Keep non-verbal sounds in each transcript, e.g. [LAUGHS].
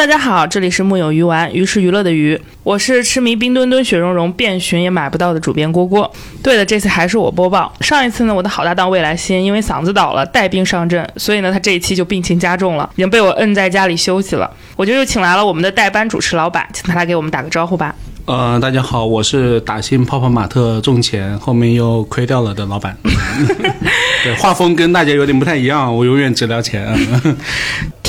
大家好，这里是木有鱼丸，鱼是娱乐的鱼，我是痴迷冰墩墩、雪融融，遍寻也买不到的主编郭郭。对的，这次还是我播报。上一次呢，我的好搭档未来星因为嗓子倒了，带病上阵，所以呢，他这一期就病情加重了，已经被我摁在家里休息了。我就又请来了我们的代班主持老板，请他来给我们打个招呼吧。呃，大家好，我是打新泡泡玛特中钱，后面又亏掉了的老板。[LAUGHS] 对，画风跟大家有点不太一样，我永远只聊钱。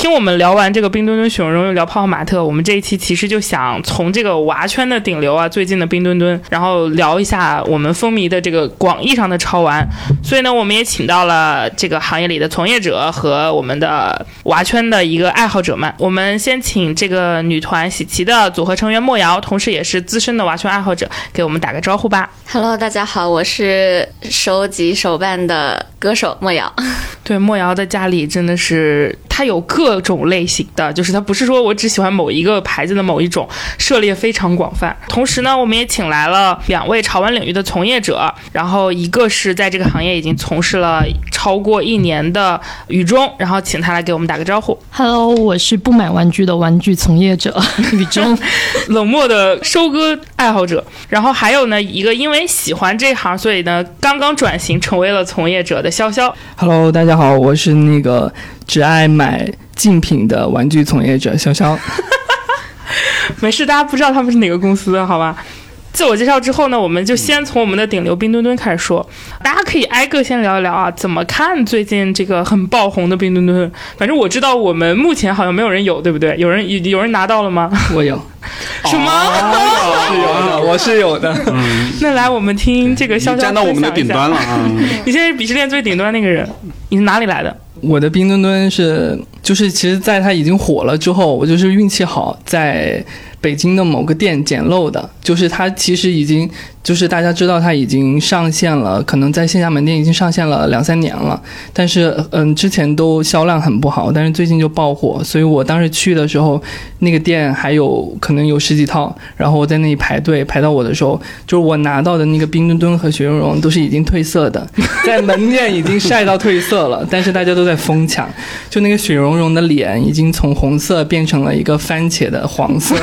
听我们聊完这个冰墩墩、雪融融，又聊泡泡玛特，我们这一期其实就想从这个娃圈的顶流啊，最近的冰墩墩，然后聊一下我们风靡的这个广义上的潮玩。所以呢，我们也请到了这个行业里的从业者和我们的娃圈的一个爱好者们。我们先请这个女团喜琪的组合成员莫瑶，同时也是资深的娃圈爱好者，给我们打个招呼吧。Hello，大家好，我是收集手办的歌手莫瑶。对，莫瑶的家里真的是，她有各种类型的，就是它不是说我只喜欢某一个牌子的某一种，涉猎非常广泛。同时呢，我们也请来了两位潮玩领域的从业者，然后一个是在这个行业已经从事了超过一年的雨中，然后请他来给我们打个招呼。[LAUGHS] Hello，我是不买玩具的玩具从业者 [LAUGHS] 雨中。冷漠的收割爱好者，然后还有呢一个因为喜欢这行，所以呢刚刚转型成为了从业者的潇潇。Hello，大家好，我是那个只爱买竞品的玩具从业者潇潇。[LAUGHS] 没事，大家不知道他们是哪个公司的，好吧？自我介绍之后呢，我们就先从我们的顶流冰墩墩开始说。大家可以挨个先聊一聊啊，怎么看最近这个很爆红的冰墩墩？反正我知道我们目前好像没有人有，对不对？有人有有人拿到了吗？我有，[LAUGHS] 什么？我是有的，我是有的。[LAUGHS] 那来我们听这个潇潇你站到我们的顶端了啊！你现在是鄙视链最顶端那个人，你是哪里来的？我的冰墩墩是，就是其实在它已经火了之后，我就是运气好，在北京的某个店捡漏的。就是它其实已经，就是大家知道它已经上线了，可能在线下门店已经上线了两三年了，但是嗯，之前都销量很不好，但是最近就爆火，所以我当时去的时候，那个店还有可能有十几套，然后我在那里排队，排到我的时候，就是我拿到的那个冰墩墩和雪融融都是已经褪色的，[LAUGHS] 在门店已经晒到褪色了，但是大家都在疯抢，就那个雪融融的脸已经从红色变成了一个番茄的黄色，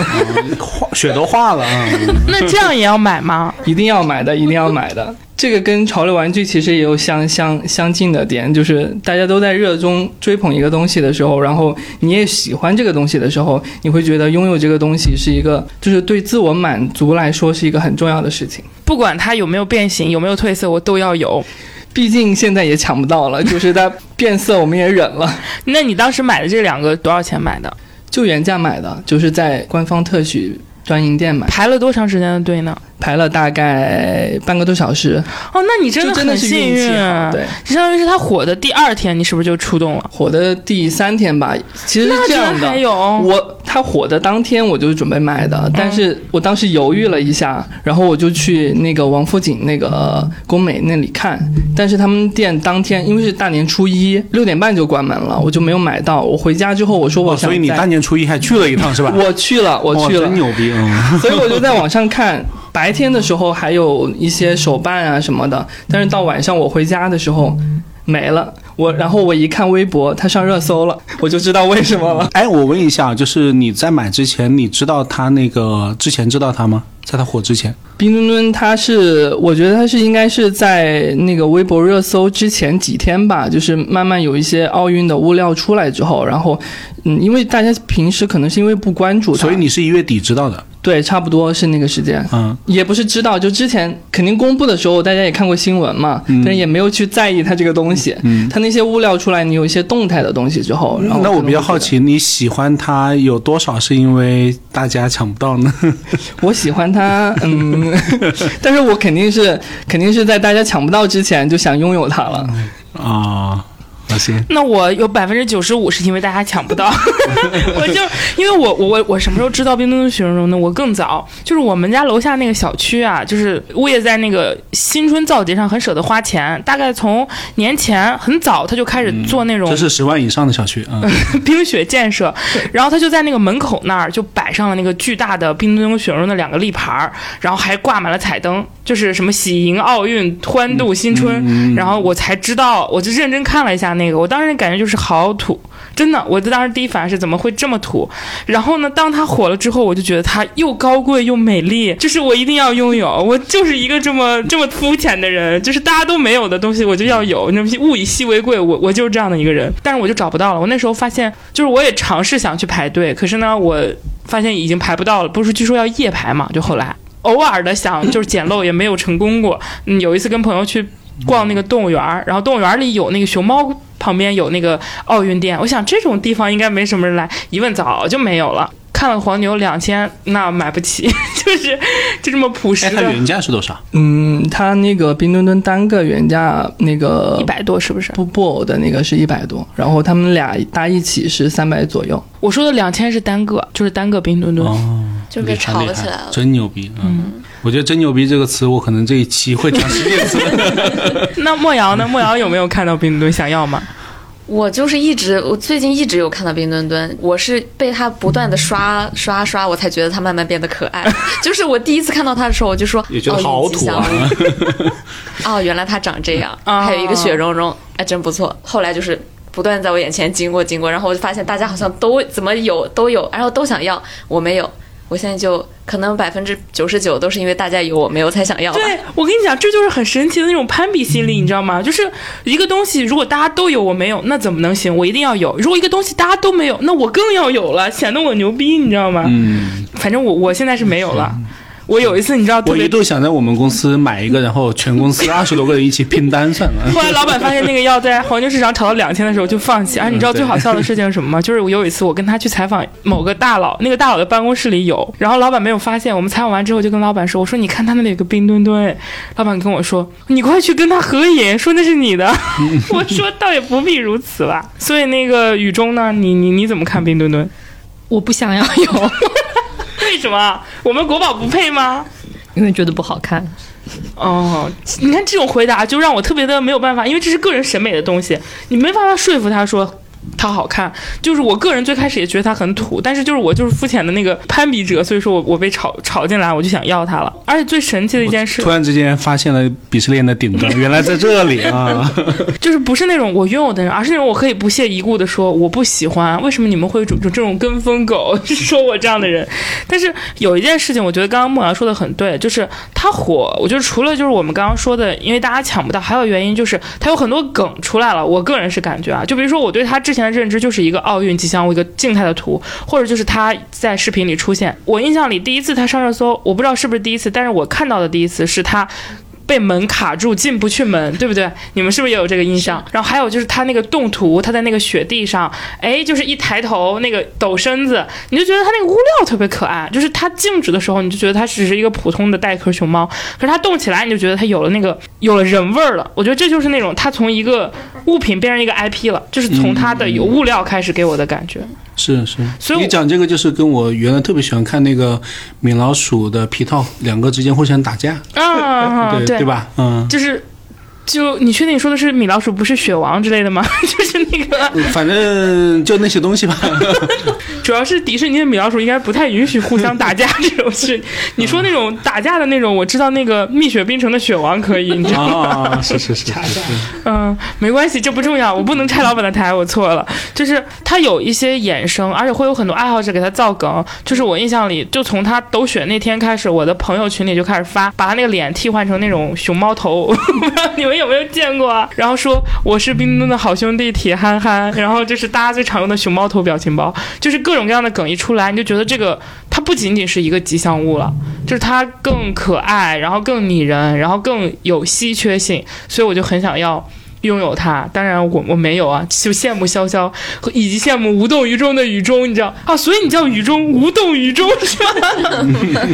化雪都化了啊！[LAUGHS] 那这样也要买吗？一定要买的，[LAUGHS] 一定要买的。这个跟潮流玩具其实也有相相相近的点，就是大家都在热衷追捧一个东西的时候，然后你也喜欢这个东西的时候，你会觉得拥有这个东西是一个，就是对自我满足来说是一个很重要的事情。不管它有没有变形，有没有褪色，我都要有。毕竟现在也抢不到了，就是它变色我们也忍了，[LAUGHS] 那你当时买的这两个多少钱买的？就原价买的，就是在官方特许专营店买，排了多长时间的队呢？排了大概半个多小时，哦，那你真的真的是很幸运气运。好，对。相当于是他火的第二天，你是不是就出动了？火的第三天吧，其实这样的，还有我他火的当天我就准备买的，但是我当时犹豫了一下，然后我就去那个王府井那个工美那里看，但是他们店当天因为是大年初一六点半就关门了，我就没有买到。我回家之后我说我哦，想在所以你大年初一还去了一趟是吧？[LAUGHS] 我去了，我去了真，牛逼啊！[LAUGHS] 所以我就在网上看，白天的时候还有一些手办啊什么的，但是到晚上我回家的时候没了。我然后我一看微博，它上热搜了，[LAUGHS] 我就知道为什么了。[LAUGHS] 哎，我问一下，就是你在买之前，你知道他那个之前知道他吗？在他火之前，冰墩墩它是，我觉得它是应该是在那个微博热搜之前几天吧，就是慢慢有一些奥运的物料出来之后，然后，嗯，因为大家平时可能是因为不关注，所以你是一月底知道的。对，差不多是那个时间。嗯，也不是知道，就之前肯定公布的时候，大家也看过新闻嘛，嗯但是也没有去在意它这个东西。嗯它那些物料出来，你有一些动态的东西之后，然后那我比较好奇，你喜欢它有多少是因为大家抢不到呢？[LAUGHS] 我喜欢它，嗯，[LAUGHS] 但是我肯定是肯定是在大家抢不到之前就想拥有它了。啊，那我有百分之九十五是因为大家抢不到，[LAUGHS] 我就因为我我我我什么时候知道冰墩墩雪融融呢？我更早，就是我们家楼下那个小区啊，就是物业在那个新春造节上很舍得花钱，大概从年前很早他就开始做那种这是十万以上的小区啊。[LAUGHS] 冰雪建设，[LAUGHS] 然后他就在那个门口那儿就摆上了那个巨大的冰墩墩雪融融的两个立牌儿，然后还挂满了彩灯，就是什么喜迎奥运、欢度新春，然后我才知道，我就认真看了一下那个，我当时感觉就是好土，真的，我当时第一反应是怎么会这么土？然后呢，当它火了之后，我就觉得它又高贵又美丽，就是我一定要拥有，我就是一个这么这么肤浅的人，就是大家都没有的东西我就要有，那物以稀为贵，我我就是这样的一个人，但是我就找不到了。我那时候发现，就是我也尝试想去排队，可是呢，我发现已经排不到了。不是据说要夜排嘛？就后来偶尔的想就是捡漏，也没有成功过。嗯，有一次跟朋友去逛那个动物园儿，然后动物园里有那个熊猫旁边有那个奥运店，我想这种地方应该没什么人来，一问早就没有了。看了黄牛两千，那买不起，[LAUGHS] 就是就这么朴实哎，它的，原价是多少？嗯，它那个冰墩墩单个原价那个一百多是不是？布布偶的那个是一百多，然后他们俩搭一起是三百左右。我说的两千是单个，就是单个冰墩墩。哦，就被炒起来了真牛逼！嗯，我觉得“真牛逼”这个词，我可能这一期会讲十遍次。[LAUGHS] 那莫瑶呢？莫瑶有没有看到冰墩墩想要吗？我就是一直，我最近一直有看到冰墩墩，我是被他不断的刷刷刷，我才觉得他慢慢变得可爱。[LAUGHS] 就是我第一次看到他的时候，我就说，也觉得哦好土啊！[LAUGHS] 哦，原来他长这样，啊还有一个雪融融，哎，真不错。后来就是不断在我眼前经过经过，然后我就发现大家好像都怎么有都有，然后都想要，我没有。我现在就可能百分之九十九都是因为大家有我没有才想要。对，我跟你讲，这就是很神奇的那种攀比心理，你知道吗？就是一个东西，如果大家都有，我没有，那怎么能行？我一定要有。如果一个东西大家都没有，那我更要有了，显得我牛逼，你知道吗？嗯，反正我我现在是没有了。我有一次，你知道我一度想在我们公司买一个，然后全公司 [LAUGHS] 二十多个人一起拼单算了。后来老板发现那个药在黄金市场炒到两千的时候就放弃。而你知道最好笑的事情是什么吗？[LAUGHS] 就是我有一次我跟他去采访某个大佬，那个大佬的办公室里有，然后老板没有发现。我们采访完之后就跟老板说：“我说你看他那里有个冰墩墩。”老板跟我说：“你快去跟他合影，说那是你的。[LAUGHS] ”我说：“倒也不必如此吧。”所以那个雨中呢，你你你怎么看冰墩墩？我不想要有，为什么我们国宝不配吗？因为觉得不好看。哦，你看这种回答就让我特别的没有办法，因为这是个人审美的东西，你没办法说服他说它好看。就是我个人最开始也觉得它很土，但是就是我就是肤浅的那个攀比者，所以说我我被炒炒进来，我就想要它了。而且最神奇的一件事突然之间发现了鄙视链的顶端，原来在这里啊！[LAUGHS] 就是不是那种我拥有的人，而是那种我可以不屑一顾的说我不喜欢。为什么你们会有有这种跟风狗说我这样的人？但是有一件事情，我觉得刚刚莫瑶说的很对，就是它火，我觉得除了就是我们刚刚说的，因为大家抢不到，还有原因就是它有很多梗出来了。我个人是感觉啊，就比如说我对他之前现在认知就是一个奥运吉祥物，一个静态的图，或者就是他在视频里出现。我印象里第一次他上热搜，我不知道是不是第一次，但是我看到的第一次是他。被门卡住，进不去门，对不对？你们是不是也有这个印象？然后还有就是他那个动图，他在那个雪地上，哎，就是一抬头那个抖身子，你就觉得他那个物料特别可爱。就是它静止的时候，你就觉得它只是一个普通的带壳熊猫，可是它动起来，你就觉得它有了那个有了人味儿了。我觉得这就是那种它从一个物品变成一个 IP 了，就是从它的有物料开始给我的感觉。是是，所以你讲这个就是跟我原来特别喜欢看那个米老鼠的皮套，两个之间互相打架，啊，对对吧？嗯，就是。就你确定你说的是米老鼠，不是雪王之类的吗？[LAUGHS] 就是那个，反正就那些东西吧。[LAUGHS] 主要是迪士尼的米老鼠应该不太允许互相打架这种事。你说那种打架的那种，我知道那个蜜雪冰城的雪王可以，你知道吗？啊，是是是是是，嗯，没关系，这不重要，我不能拆老板的台，我错了。就是他有一些衍生，而且会有很多爱好者给他造梗。就是我印象里，就从他抖雪那天开始，我的朋友群里就开始发，把他那个脸替换成那种熊猫头，[LAUGHS] 你们有没有见过？然后说我是冰墩墩的好兄弟铁憨憨，然后就是大家最常用的熊猫头表情包，就是各种各样的梗一出来，你就觉得这个它不仅仅是一个吉祥物了，就是它更可爱，然后更拟人，然后更有稀缺性，所以我就很想要。拥有它，当然我我没有啊，就羡慕潇潇，和以及羡慕无动于衷的雨中，你知道啊？所以你叫雨中无动于衷是吧？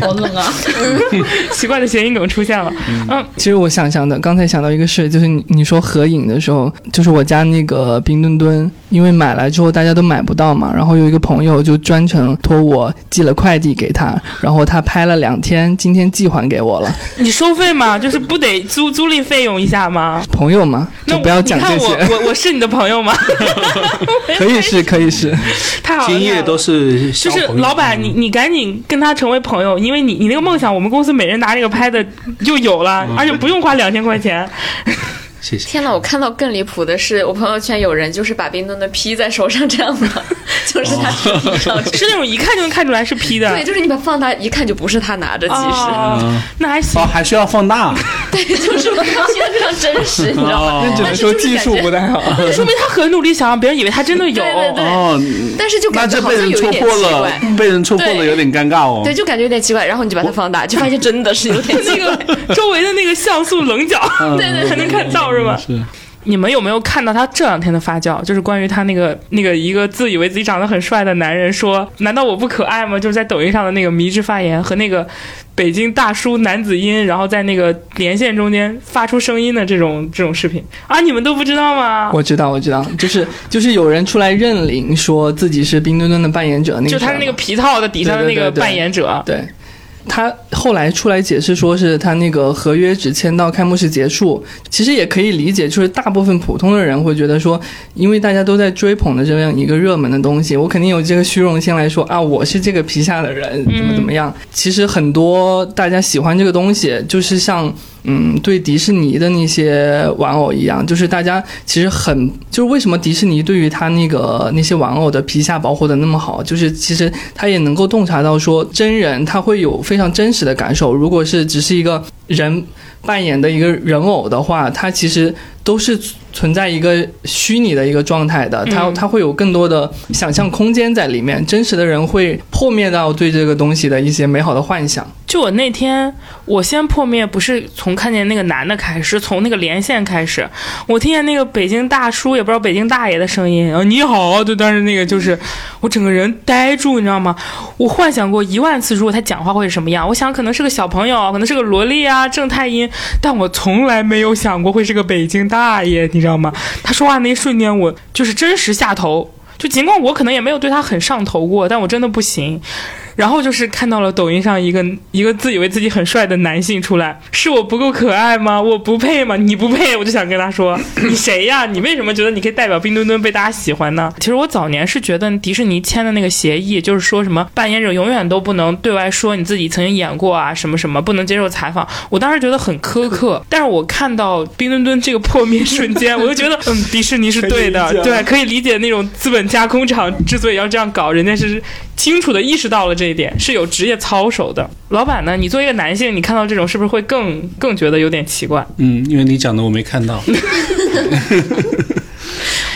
好冷啊！[LAUGHS] 奇怪的谐音梗出现了，嗯，其实我想想的，刚才想到一个事，就是你你说合影的时候，就是我家那个冰墩墩，因为买来之后大家都买不到嘛，然后有一个朋友就专程托我寄了快递给他，然后他拍了两天，今天寄还给我了。你收费吗？就是不得租租赁费用一下吗？朋友吗，那就不要讲这你看我些，我我是你的朋友吗？[LAUGHS] 可以是可以是。太好了，今夜都是就是老板，你你赶紧跟他成为朋友，因为你你那个梦想，我们公司每人拿这个拍的就有了，而且不用花两千块钱。谢谢。天呐，我看到更离谱的是，我朋友圈有人就是把冰墩墩 P 在手上这样的，[LAUGHS] 就是他手臂上是那种一看就能看出来是 P 的。对，就是你把放大一看就不是他拿着，其实、那还行哦，。还需要放大。[LAUGHS] 对，就是看起来非常真实，你知道吗？哦那只能说技术不太好。那说明他很努力，想让别人以为他真的有。对对对哦，但是就感觉好这被人戳像有一点破了奇怪。，被人戳破了，有点尴尬哦。对，就感觉有点奇怪，然后你就把它放大，就发现真的是有点那奇怪。个周围的那个像素棱角，嗯对对对才能看到是吧？是。你们有没有看到他这两天的发酵？就是关于他那个那个一个自以为自己长得很帅的男人说：“难道我不可爱吗？”就是在抖音上的那个迷之发言和那个北京大叔男子音，然后在那个连线中间发出声音的这种这种视频啊，你们都不知道吗？我知道，我知道，就是就是有人出来认领，说自己是冰墩墩的扮演者，那个就他是那个皮套的底下的那个对对对对扮演者，对。他后来出来解释说，是他那个合约只签到开幕式结束。其实也可以理解，就是大部分普通的人会觉得说，因为大家都在追捧的这样一个热门的东西，我肯定有这个虚荣心来说啊，我是这个皮下的人，怎么怎么样。其实很多大家喜欢这个东西，就是像嗯，对迪士尼的那些玩偶一样，就是大家其实很，就是为什么迪士尼对于他那个那些玩偶的皮下保护的那么好，就是其实他也能够洞察到说，真人他会有非常真实的感受。如果是只是一个人扮演的一个人偶的话，它其实都是存在一个虚拟的一个状态的，它它会有更多的想象空间在里面。真实的人会破灭到对这个东西的一些美好的幻想。就我那天，我先破灭不是从看见那个男的开始，是从那个连线开始，我听见那个北京大叔，也不知道北京大爷的声音，啊，你好，就，但是那个就是我整个人呆住，你知道吗？我幻想过一万次，如果他讲话会是什么样，我想可能是个小朋友，可能是个萝莉啊，正太音，但我从来没有想过会是个北京大爷，你知道吗？他说话那一瞬间，我就是真实下头。就尽管我可能也没有对他很上头过，但我真的不行。然后就是看到了抖音上一个一个自以为自己很帅的男性出来，是我不够可爱吗？我不配吗？你不配，我就想跟他说，[COUGHS] 你谁呀？你为什么觉得你可以代表冰墩墩被大家喜欢呢？其实我早年是觉得迪士尼签的那个协议，就是说什么扮演者永远都不能对外说你自己曾经演过啊，什么什么不能接受采访。我当时觉得很苛刻，但是我看到冰墩墩这个破灭瞬间，我就觉得，嗯，迪士尼是对的，对，可以理解那种资本加工厂之所以要这样搞，人家是清楚的意识到了这一点，是有职业操守的。老板呢？你作为一个男性，你看到这种是不是会更更觉得有点奇怪？嗯，因为你讲的我没看到。[LAUGHS]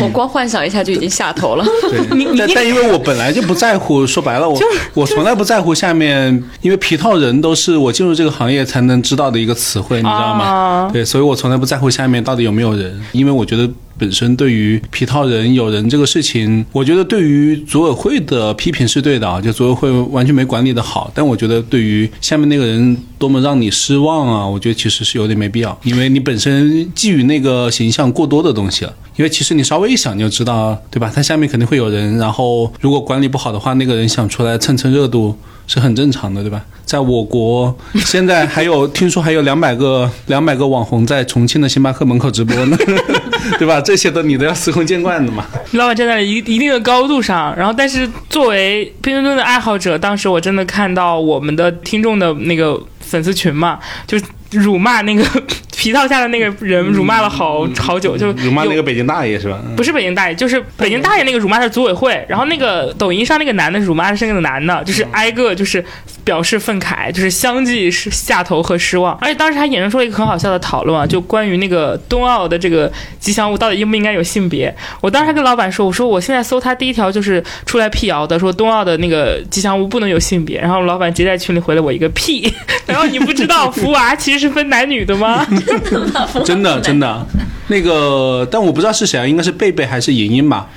我光幻想一下就已经下头了。对，[LAUGHS] 但但因为我本来就不在乎，说白了，我 [LAUGHS] 我从来不在乎下面，因为皮套人都是我进入这个行业才能知道的一个词汇，你知道吗？啊对，所以我从来不在乎下面到底有没有人，因为我觉得本身对于皮套人有人这个事情，我觉得对于组委会的批评是对的啊，就组委会完全没管理的好，但我觉得对于下面那个人多么让你失望啊，我觉得其实是有点没必要，因为你本身寄予那个形象过多的东西了。因为其实你稍微一想就知道，对吧？他下面肯定会有人，然后如果管理不好的话，那个人想出来蹭蹭热度是很正常的，对吧？在我国现在还有听说还有两百个 [LAUGHS] 两百个网红在重庆的星巴克门口直播呢，[LAUGHS] 对吧？这些都你都要司空见惯的嘛。老板站在一一定的高度上，然后但是作为拼多多的爱好者，当时我真的看到我们的听众的那个粉丝群嘛，就是辱骂那个 [LAUGHS] 皮套下的那个人，辱骂了好好久，就辱骂那个北京大爷是吧？嗯不是北京大爷，就是北京大爷那个辱骂的是组委会，然后那个抖音上那个男的辱骂的是那个男的，就是挨个就是表示愤慨，就是相继是下头和失望。而且当时还衍生出了一个很好笑的讨论啊，就关于那个冬奥的这个吉祥物到底应不应该有性别。我当时还跟老板说，我说我现在搜他第一条就是出来辟谣的，说冬奥的那个吉祥物不能有性别。然后老板直接在群里回了我一个屁，[LAUGHS] 然后你不知道福娃其实是分男女的吗？[LAUGHS] 真的真的，那个但我不知道是谁啊，应该是贝贝还是莹莹吧？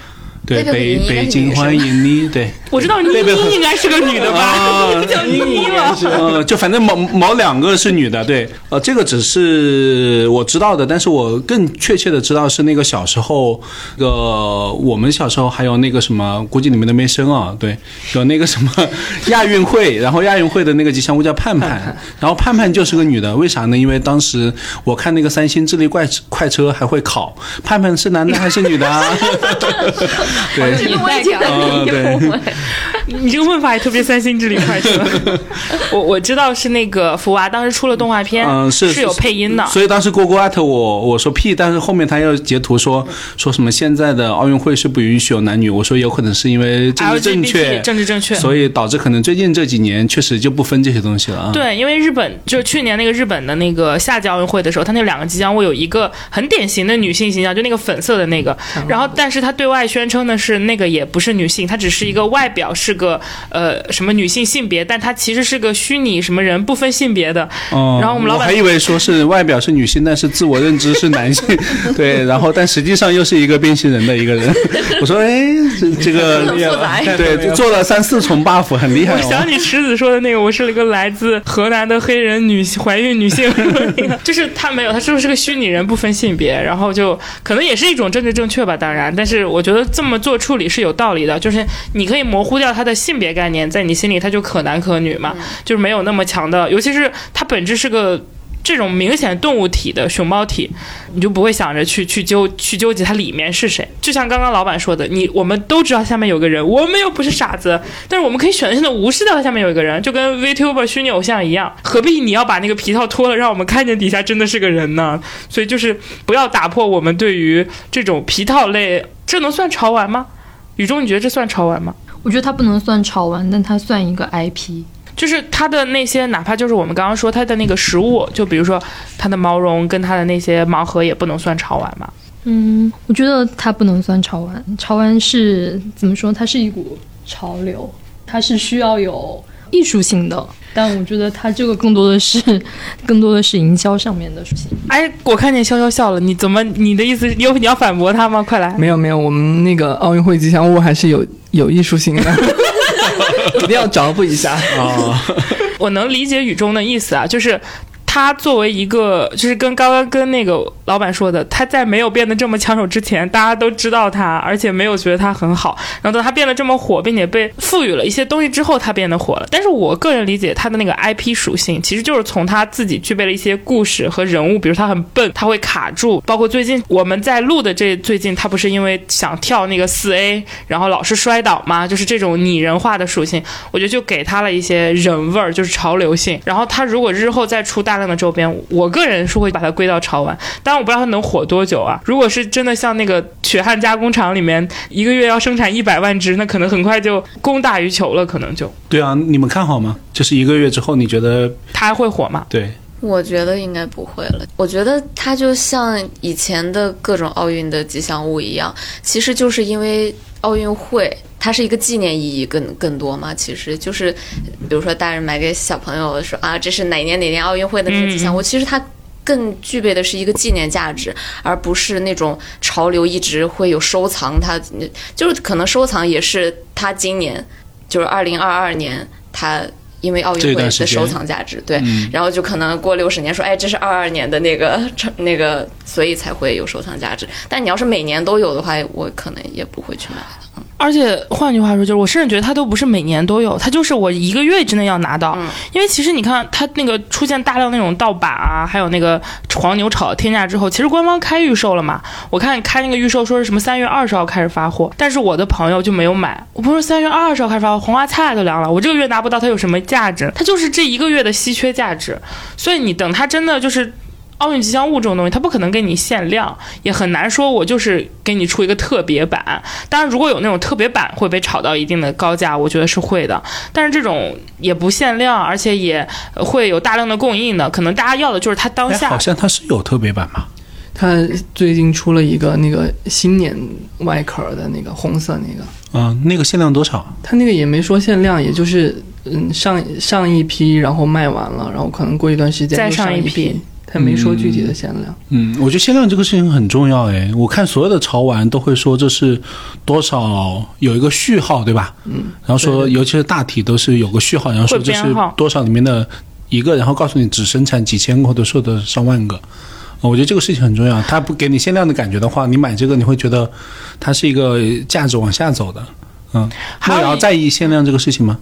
对，北北京欢迎你，对。我知道妮妮应该是个女的吧，啊 [LAUGHS] 叫妮妮了。呃，就反正某某两个是女的，对，呃，这个只是我知道的，但是我更确切的知道是那个小时候，那个我们小时候还有那个什么，估计你们都没生啊，对，有那个什么 [LAUGHS] 亚运会，然后亚运会的那个吉祥物叫盼盼，[LAUGHS] 然后盼盼就是个女的，为啥呢？因为当时我看那个三星智力怪快车还会考，盼盼是男的还是女的啊？对，[LAUGHS] 这个我已经很啊对迷糊了。[LAUGHS] [LAUGHS] 你这个问法也特别三星之里快车。[LAUGHS] 我我知道是那个福娃当时出了动画片，嗯，是有配音的。所以当时郭郭艾特我，我说屁，但是后面他又截图说说什么现在的奥运会是不允许有男女，我说有可能是因为政治正确，政治正确，所以导致可能最近这几年确实就不分这些东西了啊。对，因为日本就去年那个日本的那个夏季奥运会的时候，他那两个吉祥物有一个很典型的女性形象，就那个粉色的那个，然后但是他对外宣称的是那个也不是女性，她只是一个外表是个呃什么女性性别，但她其实是个虚拟什么人，不分性别的。哦，然后我们老板还以为说是外表是女性，但是自我认知是男性，[LAUGHS] 对，然后但实际上又是一个变性人的一个人。[LAUGHS] 我说，哎，这这个对，做了三四重 buff，很厉害。我想起池子说的那个，我是一个来自河南的黑人女怀孕女性，[LAUGHS] 就是她没有，她是不是个虚拟人，不分性别，然后就可能也是一种政治正确吧，当然，但是我觉得这么做处理是有道理的，就是你可以模糊掉她的性别概念，在你心里它就可男可女嘛，就是没有那么强的，尤其是它本质是个。这种明显动物体的熊猫体，你就不会想着去去纠去纠结它里面是谁。就像刚刚老板说的，你我们都知道下面有个人，我们又不是傻子，但是我们可以选择性的无视掉它下面有一个人，就跟 Vtuber 虚拟偶像一样，何必你要把那个皮套脱了，让我们看见底下真的是个人呢？所以就是不要打破我们对于这种皮套类，这能算潮玩吗？雨中，你觉得这算潮玩吗？我觉得它不能算潮玩，但它算一个 IP。就是它的那些，哪怕就是我们刚刚说它的那个食物，就比如说它的毛绒跟它的那些盲盒，也不能算潮玩嘛。嗯，我觉得它不能算潮玩。潮玩是怎么说？它是一股潮流，它是需要有艺术性的。但我觉得他这个更多的是，[LAUGHS] 更多的是营销上面的属性。哎，我看见潇潇笑了，你怎么？你的意思，你有你要反驳他吗？快来！没有没有，我们那个奥运会吉祥物还是有 [LAUGHS] 有艺术性的。[LAUGHS] 一定要找补一下啊！我能理解雨中的意思啊，就是。他作为一个，就是跟刚刚跟那个老板说的，他在没有变得这么抢手之前，大家都知道他，而且没有觉得他很好。然后等他变得这么火，并且被赋予了一些东西之后，他变得火了。但是我个人理解他的那个 IP 属性，其实就是从他自己具备了一些故事和人物，比如他很笨，他会卡住。包括最近我们在录的这最近，他不是因为想跳那个四 A，然后老是摔倒吗？就是这种拟人化的属性，我觉得就给他了一些人味儿，就是潮流性。然后他如果日后再出大量。的周边，我个人是会把它归到潮玩，但我不知道它能火多久啊。如果是真的像那个血汗加工厂里面一个月要生产一百万只，那可能很快就供大于求了，可能就。对啊，你们看好吗？就是一个月之后，你觉得它还会火吗？对，我觉得应该不会了。我觉得它就像以前的各种奥运的吉祥物一样，其实就是因为奥运会。它是一个纪念意义更更多嘛？其实就是，比如说大人买给小朋友说啊，这是哪年哪年奥运会的那个吉祥物，其实它更具备的是一个纪念价值，而不是那种潮流一直会有收藏。它就是可能收藏也是它今年就是二零二二年它因为奥运会的收藏价值，对，然后就可能过六十年说，哎，这是二二年的那个那个，所以才会有收藏价值。但你要是每年都有的话，我可能也不会去买。而且换句话说，就是我甚至觉得它都不是每年都有，它就是我一个月之内要拿到。因为其实你看，它那个出现大量那种盗版啊，还有那个黄牛炒天价之后，其实官方开预售了嘛？我看开那个预售说是什么三月二十号开始发货，但是我的朋友就没有买。我不是三月二十号开始发货，黄花菜都凉了，我这个月拿不到，它有什么价值？它就是这一个月的稀缺价值。所以你等它真的就是。奥运吉祥物这种东西，它不可能给你限量，也很难说我就是给你出一个特别版。当然，如果有那种特别版会被炒到一定的高价，我觉得是会的。但是这种也不限量，而且也会有大量的供应的，可能大家要的就是它当下。好像它是有特别版嘛？它最近出了一个那个新年外壳的那个红色那个。嗯，那个限量多少？它那个也没说限量，也就是嗯上上一批，然后卖完了，然后可能过一段时间再上一批。他没说具体的限量。嗯，我觉得限量这个事情很重要哎。我看所有的潮玩都会说这是多少有一个序号，对吧？嗯。然后说，尤其是大体都是有个序号，然后说这是多少里面的一个，然后告诉你只生产几千个或者说的上万个。我觉得这个事情很重要。他不给你限量的感觉的话，你买这个你会觉得它是一个价值往下走的。嗯。还要在意限量这个事情吗？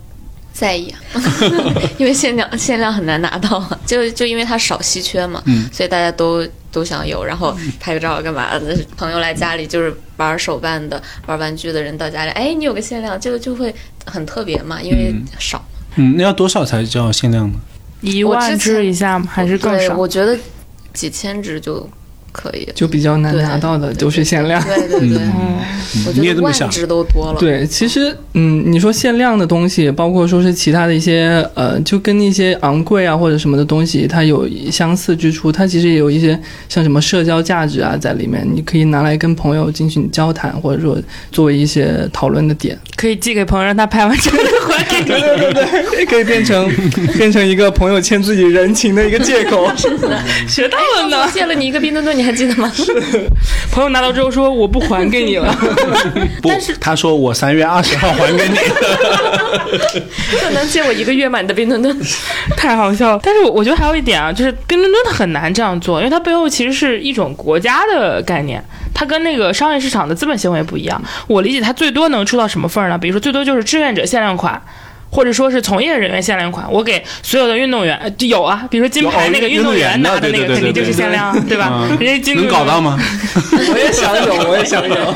在意，[LAUGHS] 因为限量限量很难拿到，[LAUGHS] 就就因为它少稀缺嘛，所以大家都都想有，然后拍个照干嘛的？朋友来家里就是玩手办的、玩玩具的人到家里，哎，你有个限量，这个就会很特别嘛，因为嗯少。嗯，那要多少才叫限量呢？一万只以下吗？还是更，少？我觉得几千只就可以。就比较难对拿到的对都是限量。对对对，你觉得万也这么想？只都多了。对，其实嗯，你说限量的东西，包括说是其他的一些呃，就跟那些昂贵啊或者什么的东西，它有相似之处。它其实也有一些像什么社交价值啊在里面，你可以拿来跟朋友进行交谈，或者说作为一些讨论的点，可以寄给朋友，让他拍完之后再还给你。[LAUGHS] 对对对对可以变成 [LAUGHS] 变成一个朋友欠自己人情的一个借口。[LAUGHS] 学到了我呢。借了你一个冰墩墩，你还记得吗？朋友拿到之后说我不还给你了。不，他说我三月二十号还给你。就能借我一个月吗？你的冰墩墩？太好笑了。但是我觉得还有一点啊，就是冰墩墩它很难这样做，因为它背后其实是一种国家的概念，它跟那个商业市场的资本行为不一样。我理解它最多能出到什么份儿呢？比如说最多就是志愿者限量款。或者说是从业人员限量款，我给所有的运动员，有啊，比如说金牌那个运动员拿的那个肯定就是限量，对吧？嗯人家金能搞到？吗？我也想有，我也想有。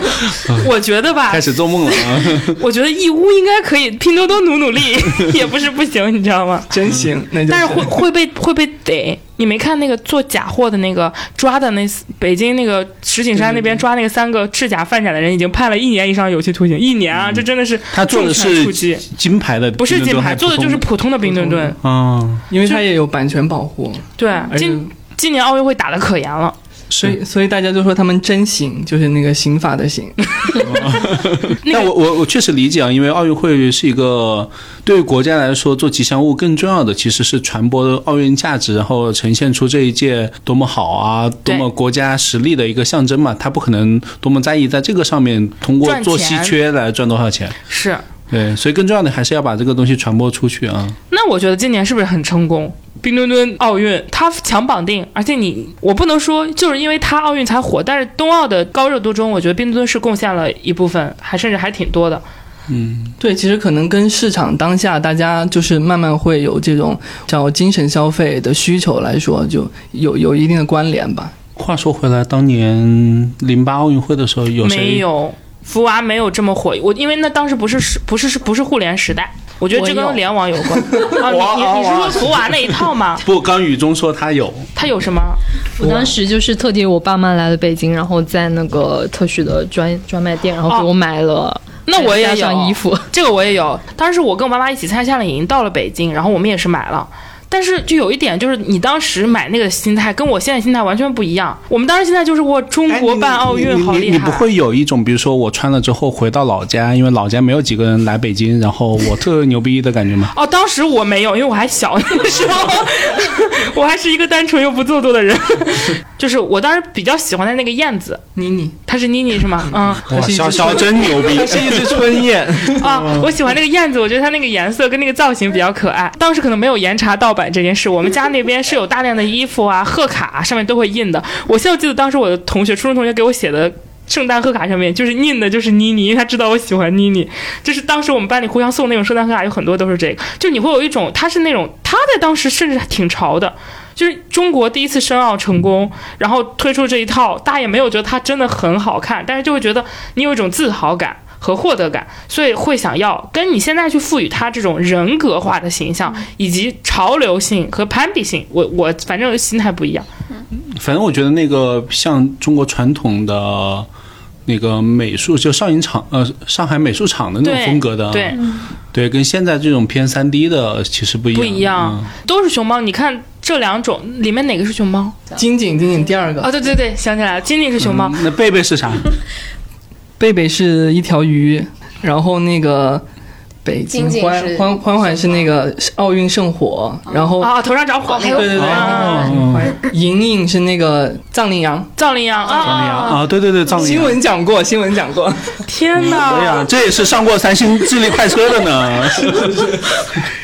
我觉得吧开，始做梦了啊！[LAUGHS] 我觉得义乌应该可以，拼多多努努力 [LAUGHS] 也不是不行，你知道吗？真行，那就但是会会被会被逮。你没看那个做假货的那个抓的那北京那个石景山那边抓那个三个制假贩假的人，已经判了一年以上有期徒刑，一年啊！这真的是他做的重拳出是击，金牌的，不是金牌，做的就是普通的冰墩墩。啊，因为它也有版权保护，对，今今年奥运会打的可严了。所以所以大家就说他们真刑，就是那个刑法的刑。[LAUGHS] [LAUGHS] 但我我我确实理解啊，因为奥运会是一个对于国家来说做吉祥物更重要的，其实是传播奥运价值，然后呈现出这一届多么好啊，多么国家实力的一个象征嘛。他不可能多么在意在这个上面通过做稀缺来赚多少钱。是，对，所以更重要的还是要把这个东西传播出去啊。那我觉得今年是不是很成功？冰墩墩奥运它强绑定，而且你我不能说就是因为它奥运才火，但是冬奥的高热度中，我觉得冰墩墩是贡献了一部分，还甚至还挺多的。嗯对，其实可能跟市场当下大家就是慢慢会有这种叫精神消费的需求来说，就有有一定的关联吧。话说回来，当年零八奥运会的时候，有谁没有，福娃没有这么火。我因为那当时不是是不是是不是互联时代，我觉得这跟联网有关。啊，你你你是说福娃那一套吗？[LAUGHS] 不，刚雨中说他有，他有什么？我当时就是特地我爸妈来了北京，然后在那个特许的专专卖店，然后给我买了，那我也加上有衣服。这个我也有。当时我跟我妈妈一起参加夏令营，到了北京，然后我们也是买了。但是就有一点，就是你当时买那个心态跟我现在心态完全不一样。我们当时心态就是我中国办奥运好厉害。哎你你你不会有一种，比如说我穿了之后回到老家，因为老家没有几个人来北京，然后我特牛逼的感觉吗？[LAUGHS] 哦，当时我没有，因为我还小那个时候，我还是一个单纯又不做作的人。就是我当时比较喜欢的那个燕子，妮妮，她是妮妮是吗？嗯哇，潇潇真牛逼！她是一只春燕，啊，我喜欢那个燕子，我觉得它那个颜色跟那个造型比较可爱。当时可能没有严查盗版这件事，我们家那边是有大量的衣服啊、贺卡、啊、上面都会印的。我现在记得当时我的同学，初中同学给我写的。圣诞贺卡上面就是印的，就是妮妮，因为他知道我喜欢妮妮。就是当时我们班里互相送那种圣诞贺卡，有很多都是这个。就你会有一种，他是那种他在当时甚至挺潮的，就是中国第一次申奥成功，然后推出这一套，大家也没有觉得它真的很好看，但是就会觉得你有一种自豪感和获得感，所以会想要跟你现在去赋予它这种人格化的形象，以及潮流性和攀比性。我我反正心态不一样。反正我觉得那个像中国传统的那个美术，就上影厂呃上海美术厂的那种风格的，对，对，跟现在这种偏三 D 的其实不一样，不一样嗯都是熊猫。你看这两种里面哪个是熊猫？金井金井第二个，哦，对对对，想起来了，金井是熊猫。嗯那贝贝是啥？[LAUGHS] 贝贝是一条鱼，然然后那个北京欢欢欢欢是那个奥运圣火，然后啊，头上着火那个，对对对啊嗯莹莹是那个藏羚羊。藏羚羊藏羚羊啊！啊，对对对，[LAUGHS] 藏羚羊新。闻讲过，新闻讲过。天对呀、哪！这也是上过三星智力快车的呢。[LAUGHS] [LAUGHS]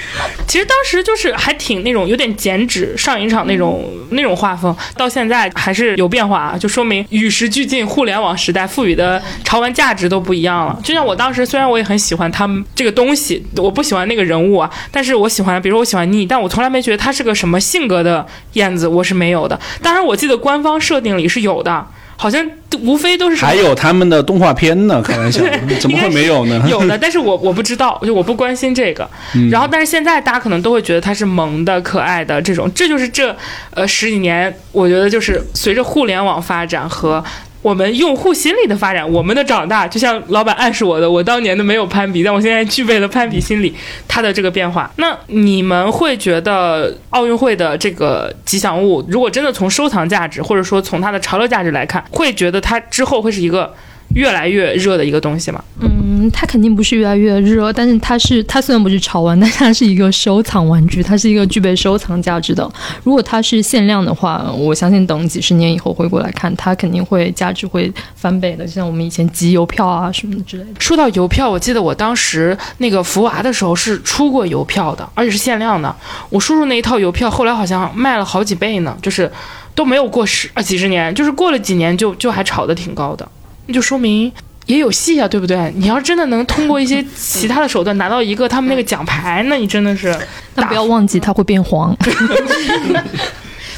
其实当时就是还挺那种有点剪纸上影厂那种、那种画风，到现在还是有变化啊，就说明与时俱进，互联网时代赋予的潮玩价值都不一样了。就像我当时，虽然我也很喜欢他们这个东西，我不喜欢那个人物啊，但是我喜欢，比如说我喜欢妮，但我从来没觉得他是个什么性格的燕子，我是没有的。当然，我记得官方设定里是有的。好像无非都是还有他们的动画片呢，[LAUGHS] 开玩笑，怎么会没有呢？有的，[LAUGHS] 但是我我不知道，就我不关心这个。然后，但是现在大家可能都会觉得它是萌的、可爱的这种，这就是这呃十几年，我觉得就是随着互联网发展和。我们用户心理的发展，我们的长大，就像老板暗示我的，我当年的没有攀比，但我现在具备了攀比心理，它的这个变化。那你们会觉得奥运会的这个吉祥物，如果真的从收藏价值，或者说从它的潮流价值来看，会觉得它之后会是一个越来越热的一个东西吗？嗯，它肯定不是越来越热，但是它是它虽然不是潮玩，但它是一个收藏玩具，它是一个具备收藏价值的。如果它是限量的话，我相信等几十年以后回过来看，它肯定会价值会翻倍的，就像我们以前集邮票啊什么之类的。说到邮票，我记得我当时那个福娃的时候是出过邮票的，而且是限量的。我叔叔那一套邮票后来好像卖了好几倍呢，就是都没有过十啊几十年，就是过了几年就就还炒得挺高的，那就说明。也有戏啊，对不对？你要真的能通过一些 [LAUGHS] 其他的手段拿到一个他们那个奖牌，那你真的是……但不要忘记它会变黄。[LAUGHS]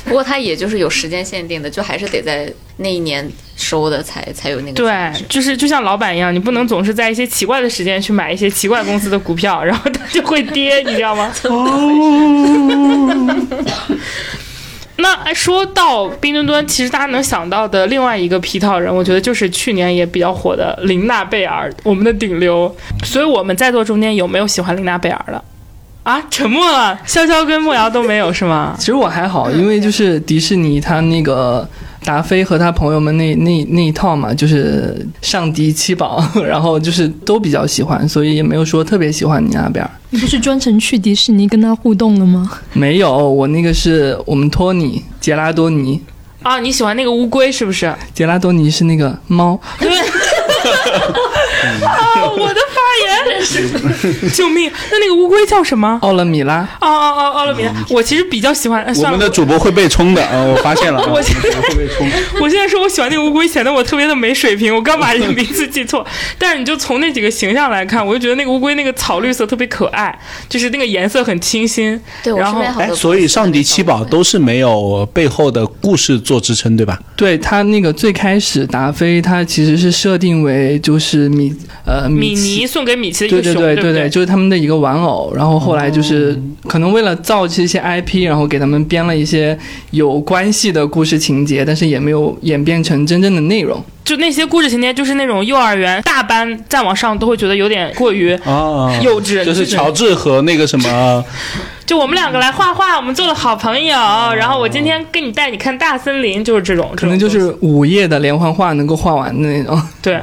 不过它也就是有时间限定的，就还是得在那一年收的才才有那个。对，就是就像老板一样，你不能总是在一些奇怪的时间去买一些奇怪公司的股票，然后它就会跌，你知道吗？[LAUGHS] 那哎，说到冰墩墩，其实大家能想到的另外一个皮套人，我觉得就是去年也比较火的琳娜贝尔，我们的顶流。所以我们在座中间有没有喜欢琳娜贝尔的？啊，沉默了。潇潇跟莫瑶都没有是吗？其实我还好，因为就是迪士尼它那个。达菲和他朋友们那那那一套嘛，就是上迪七宝，[LAUGHS] 然后就是都比较喜欢，所以也没有说特别喜欢你那边。你不是专程去迪士尼跟他互动了吗？没有，我那个是我们托尼杰拉多尼啊，你喜欢那个乌龟是不是？杰拉多尼是那个猫。对。[LAUGHS] 啊！我的发言，救命！那那个乌龟叫什么？奥勒米拉。哦哦哦，奥勒米拉。我其实比较喜欢。我们的主播会被冲的啊！[LAUGHS] 我发现了。我现在会被冲。我现在说我喜欢那个乌龟，显得我特别的没水平。我刚把名字记错。但是你就从那几个形象来看，我就觉得那个乌龟那个草绿色特别可爱，就是那个颜色很清新。对，然后哎，所以上迪七宝都是没有背后的故事做支撑，对吧？对他那个最开始达菲，他其实是设定为就是米。呃，米妮送给米奇的一个熊，对对对对，就是他们的一个玩偶。然后后来就是可能为了造这些 IP，然后给他们编了一些有关系的故事情节，但是也没有演变成真正的内容。就那些故事情节，就是那种幼儿园大班再往上都会觉得有点过于幼稚。就是乔治和那个什么。就我们两个来画画，我们做了好朋友。然后我今天跟你带你看大森林，就是这种，可能就是午夜的连环画能够画完的那种。[LAUGHS] 对，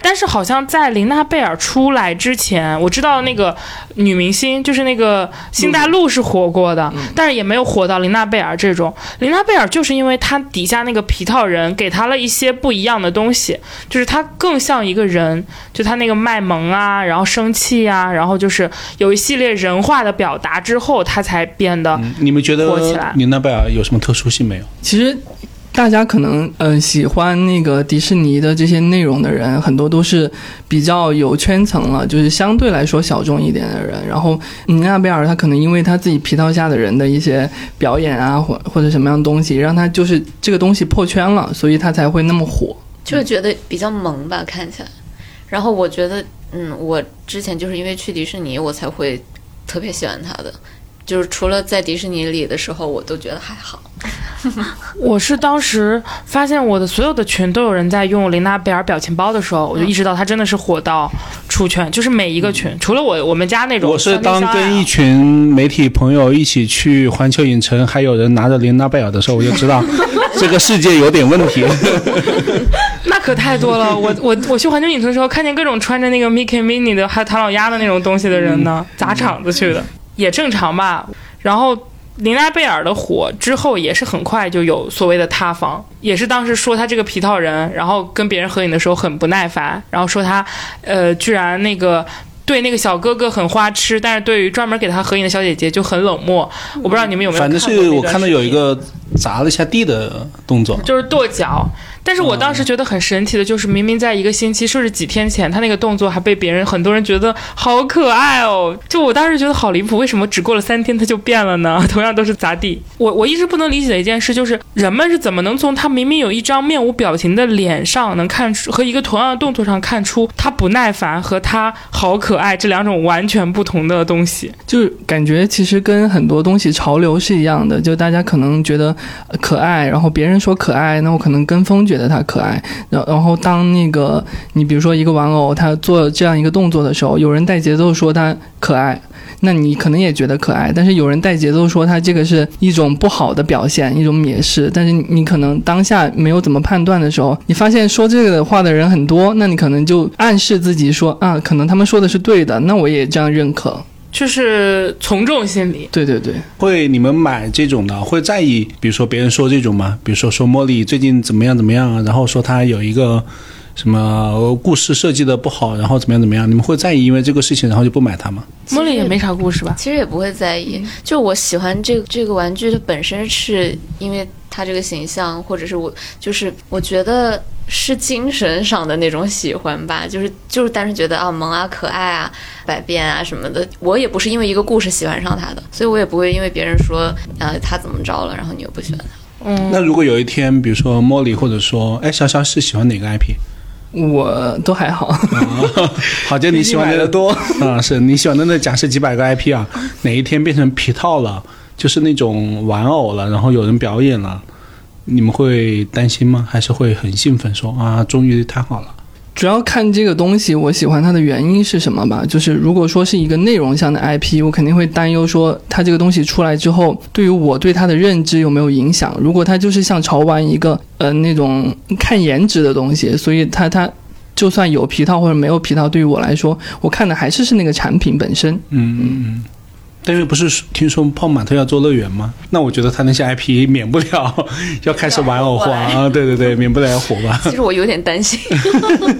但是好像在琳娜贝尔出来之前，我知道那个女明星就是那个辛大陆是火过的，但是也没有火到琳娜贝尔这种。琳娜贝尔就是因为她底下那个皮套人给她了一些不一样的东西，就是她更像一个人，就她那个卖萌啊，然后生气啊，然后就是有一系列人化的表达之后。他才变得你们觉得你那贝尔有什么特殊性没有？其实，大家可能嗯喜欢那个迪士尼的这些内容的人，很多都是比较有圈层了，就是相对来说小众一点的人。然后琳娜贝尔他可能因为他自己皮套下的人的一些表演啊，或或者什么样的东西，让他就是这个东西破圈了，所以他才会那么火。就是觉得比较萌吧，看起来。然后我觉得，嗯，我之前就是因为去迪士尼，我才会特别喜欢他的。就是除了在迪士尼里的时候，我都觉得还好。[LAUGHS] 我是当时发现我的所有的群都有人在用琳娜贝尔表情包的时候，我就意识到她真的是火到出圈。就是每一个群，除了我我们家那种，我是当跟一群媒体朋友一起去环球影城，还有人拿着琳娜贝尔的时候，我就知道 [LAUGHS] 这个世界有点问题。[LAUGHS] 那可太多了，我我我去环球影城的时候，看见各种穿着那个 Mickey Minnie 的还有唐老鸭的那种东西的人呢，砸场子去的。也正常吧。然后琳娜贝尔的火之后，也是很快就有所谓的塌房，也是当时说他这个皮套人，然后跟别人合影的时候很不耐烦，然后说他，呃，居然那个。对那个小哥哥很花痴，但是对于专门给他合影的小姐姐就很冷漠。我不知道你们有没有反正是我看到有一个砸了一下地的动作，就是跺脚。但是我当时觉得很神奇的，就是明明在一个星期，甚至几天前，他那个动作还被别人很多人觉得好可爱哦。就我当时觉得好离谱，为什么只过了三天他就变了呢？[LAUGHS] 同样都是砸地，我我一直不能理解的一件事就是，人们是怎么能从他明明有一张面无表情的脸上，能看出和一个同样的动作上看出他不耐烦和他好可爱这两种完全不同的东西。就是感觉其实跟很多东西潮流是一样的，就大家可能觉得呃可爱，然后别人说可爱，那我可能跟风觉得它可爱，然然后当那个你比如说一个玩偶它做这样一个动作的时候，有人带节奏说它可爱。那你可能也觉得可爱，但是有人带节奏说它这个是一种不好的表现，一种蔑视。但是你可能当下没有怎么判断的时候，你发现说这个话的人很多，那你可能就暗示自己说啊，可能他们说的是对的，那我也这样认可。就是从众心理，对对对，会你们买这种的会在意，比如说别人说这种吗？比如说说茉莉最近怎么样怎么样啊，然后说她有一个什么故事设计的不好，然后怎么样怎么样，你们会在意因为这个事情然后就不买它吗？茉莉也没啥故事吧？其实也不会在意，就我喜欢这个这个玩具，它本身是因为它这个形象，或者是我就是我觉得是精神上的那种喜欢吧，就是就是单纯觉得啊萌啊可爱啊百变啊什么的，我也不是因为一个故事喜欢上它的，所以我也不会因为别人说啊它怎么着了，然后你又不喜欢它。嗯，那如果有一天，比如说茉莉或者说哎潇潇是喜欢哪个 IP？我都还好。[LAUGHS] 好，就你喜欢的多 [LAUGHS] 啊，是你喜欢的那假设几百个 [LAUGHS] IP 啊，哪一天变成皮套了，就是那种玩偶了，然后有人表演了，你们会担心吗？还是会很兴奋说啊，终于太好了？主要看这个东西，我喜欢它的原因是什么吧。就是如果说是一个内容向的 IP，我肯定会担忧说它这个东西出来之后，对于我对它的认知有没有影响。如果它就是像潮玩一个呃那种看颜值的东西，所以它它就算有皮套或者没有皮套，对于我来说，我看的还是是那个产品本身。嗯嗯嗯。但是不是听说泡玛特要做乐园吗？那我觉得他那些 IP 免不了 [LAUGHS] 要开始玩偶化啊！对对对，[LAUGHS] 免不了要火吧？其实我有点担心，[LAUGHS]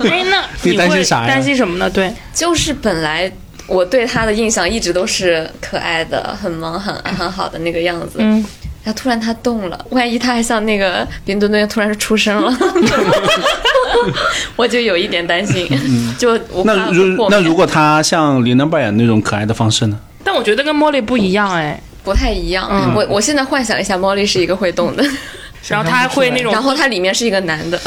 哎，那你担心会啥呀担心什么呢？对，就是本来我对他的印象一直都是可爱的、很萌、很很好的那个样子，嗯，然后突然他动了，万一他还像那个冰墩墩突然出生了，我就有一点担心。嗯就我怕那如那如果他像琳娜扮演那种可爱的方式呢？但我觉得跟茉莉不一样哎。不太一样。嗯我我现在幻想一下，茉莉是一个会动的，[LAUGHS] 然后他还会那种然后它里面是一个男的，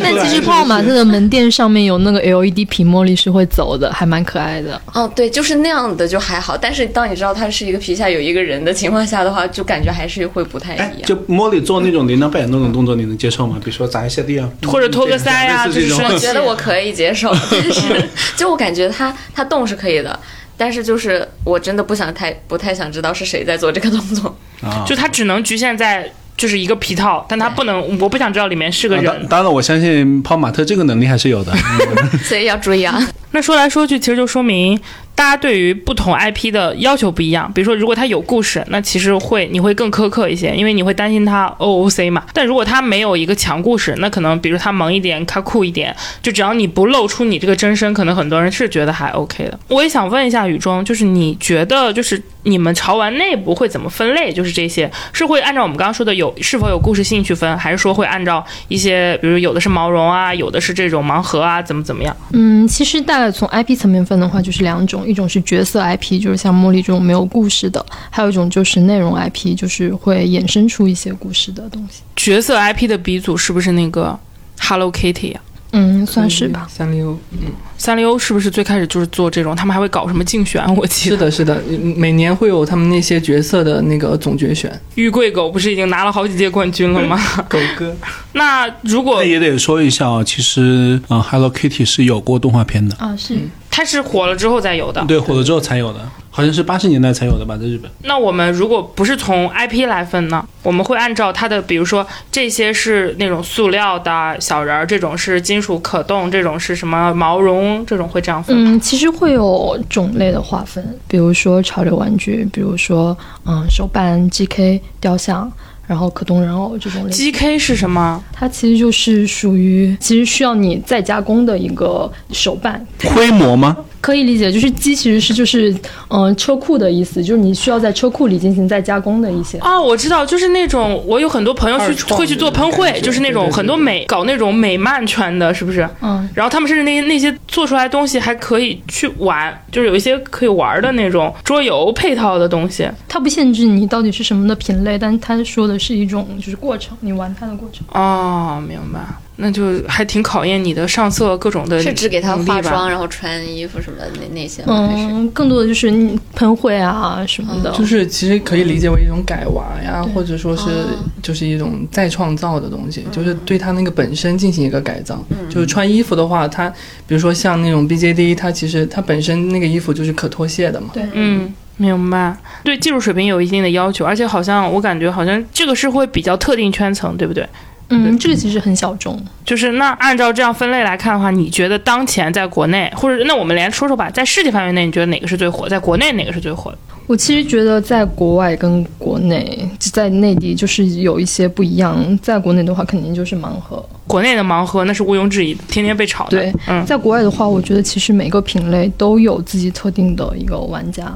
但其实泡泡玛特的门店上面有那个 LED 屏，茉莉是会走的，还蛮可爱的。哦，对，就是那样的就还好。但是当你知道它是一个皮下有一个人的情况下的话，就感觉还是会不太哎一，样。就茉莉做那种铃铛扮演那种动作，你能接受吗？比如说砸一下地啊，或者托个腮呀类似这种就是我觉得我可以接受，但是 [LAUGHS] 就我感觉他他动是可以的，但是就是我真的不想太不太想知道是谁在做这个动作。啊，就它只能局限在就是一个皮套，但他不能，[LAUGHS] 我不想知道里面是个啊人。当当然，我相信泡马特这个能力还是有的。[LAUGHS] [LAUGHS] 所以要注意啊。那说来说去，其实就说明大家对于不同 IP 的要求不一样。比如说，如果它有故事，那其实会你会更苛刻一些，因为你会担心它 OOC 嘛。但如果它没有一个强故事，那可能比如它萌一点，它酷一点，就只要你不露出你这个真身，可能很多人是觉得还 OK 的。我也想问一下雨中，就是你觉得就是你们潮玩内部会怎么分类？就是这些是会按照我们刚刚说的有是否有故事性去分，还是说会按照一些比如有的是毛绒啊，有的是这种盲盒啊，怎么怎么样？嗯，其实大概从 IP 层面分的话，就是两种，一种是角色 IP，就是像茉莉这种没有故事的；还有一种就是内容 IP，就是会衍生出一些故事的东西。角色 IP 的鼻祖是不是那个 Hello Kitty 呀、嗯，算是吧。三丽鸥，嗯三丽鸥是不是最开始就是做这种？他们还会搞什么竞选？我记得是的，是的，每年会有他们那些角色的那个总决选。玉桂狗不是已经拿了好几届冠军了吗？[LAUGHS] 狗哥，[LAUGHS] 那如果那也得说一下啊，其实啊、h e l l o Kitty 是有过动画片的，啊，是。它是火了之后才有的，对，火了之后才有的，好像是八十年代才有的吧，在日本。那我们如果不是从 IP 来分呢？我们会按照它的，比如说这些是那种塑料的小人儿，这种是金属可动，这种是什么毛绒，这种会这样分吗？嗯，其实会有种类的划分，比如说潮流玩具，比如说嗯手办、GK 雕像，然后可动人偶这种类型。GK 是什么？它其实就是属于其实需要你再加工的一个手办。[LAUGHS] 规模吗？可以理解，就是机其实是就是嗯、呃车库的意思，就是你需要在车库里进行再加工的一些。哦，我知道，就是那种我有很多朋友去会去做喷绘，就是那种很多美搞那种美漫圈的，是不是？嗯，然后他们甚至那些那些做出来东西还可以去玩，就是有一些可以玩的那种桌游配套的东西。它不限制你到底是什么的品类，但它说的是一种就是过程，你玩它的过程。哦，明白。那就还挺考验你的上色各种的是只给他化妆，然后穿衣服什么的那那些吗？嗯，更多的就是喷绘啊什么的。就是其实可以理解为一种改娃呀，对或者说是哦就是一种再创造的东西，就是对他那个本身进行一个改造。嗯就是穿衣服的话，它比如说像那种 BJD，它其实它本身那个衣服就是可脱卸的嘛。对，嗯，明白。对技术水平有一定的要求，而且好像我感觉好像这个是会比较特定圈层，对不对？嗯，这个其实很小众。就是那按照这样分类来看的话，你觉得当前在国内，或者那我们连说说吧，在世界范围内，你觉得哪个是最火？在国内哪个是最火的？我其实觉得在国外跟国内，在内地就是有一些不一样。在国内的话，肯定就是盲盒。国内的盲盒那是毋庸置疑的，天天被炒的。对，嗯，在国外的话，我觉得其实每个品类都有自己特定的一个玩家。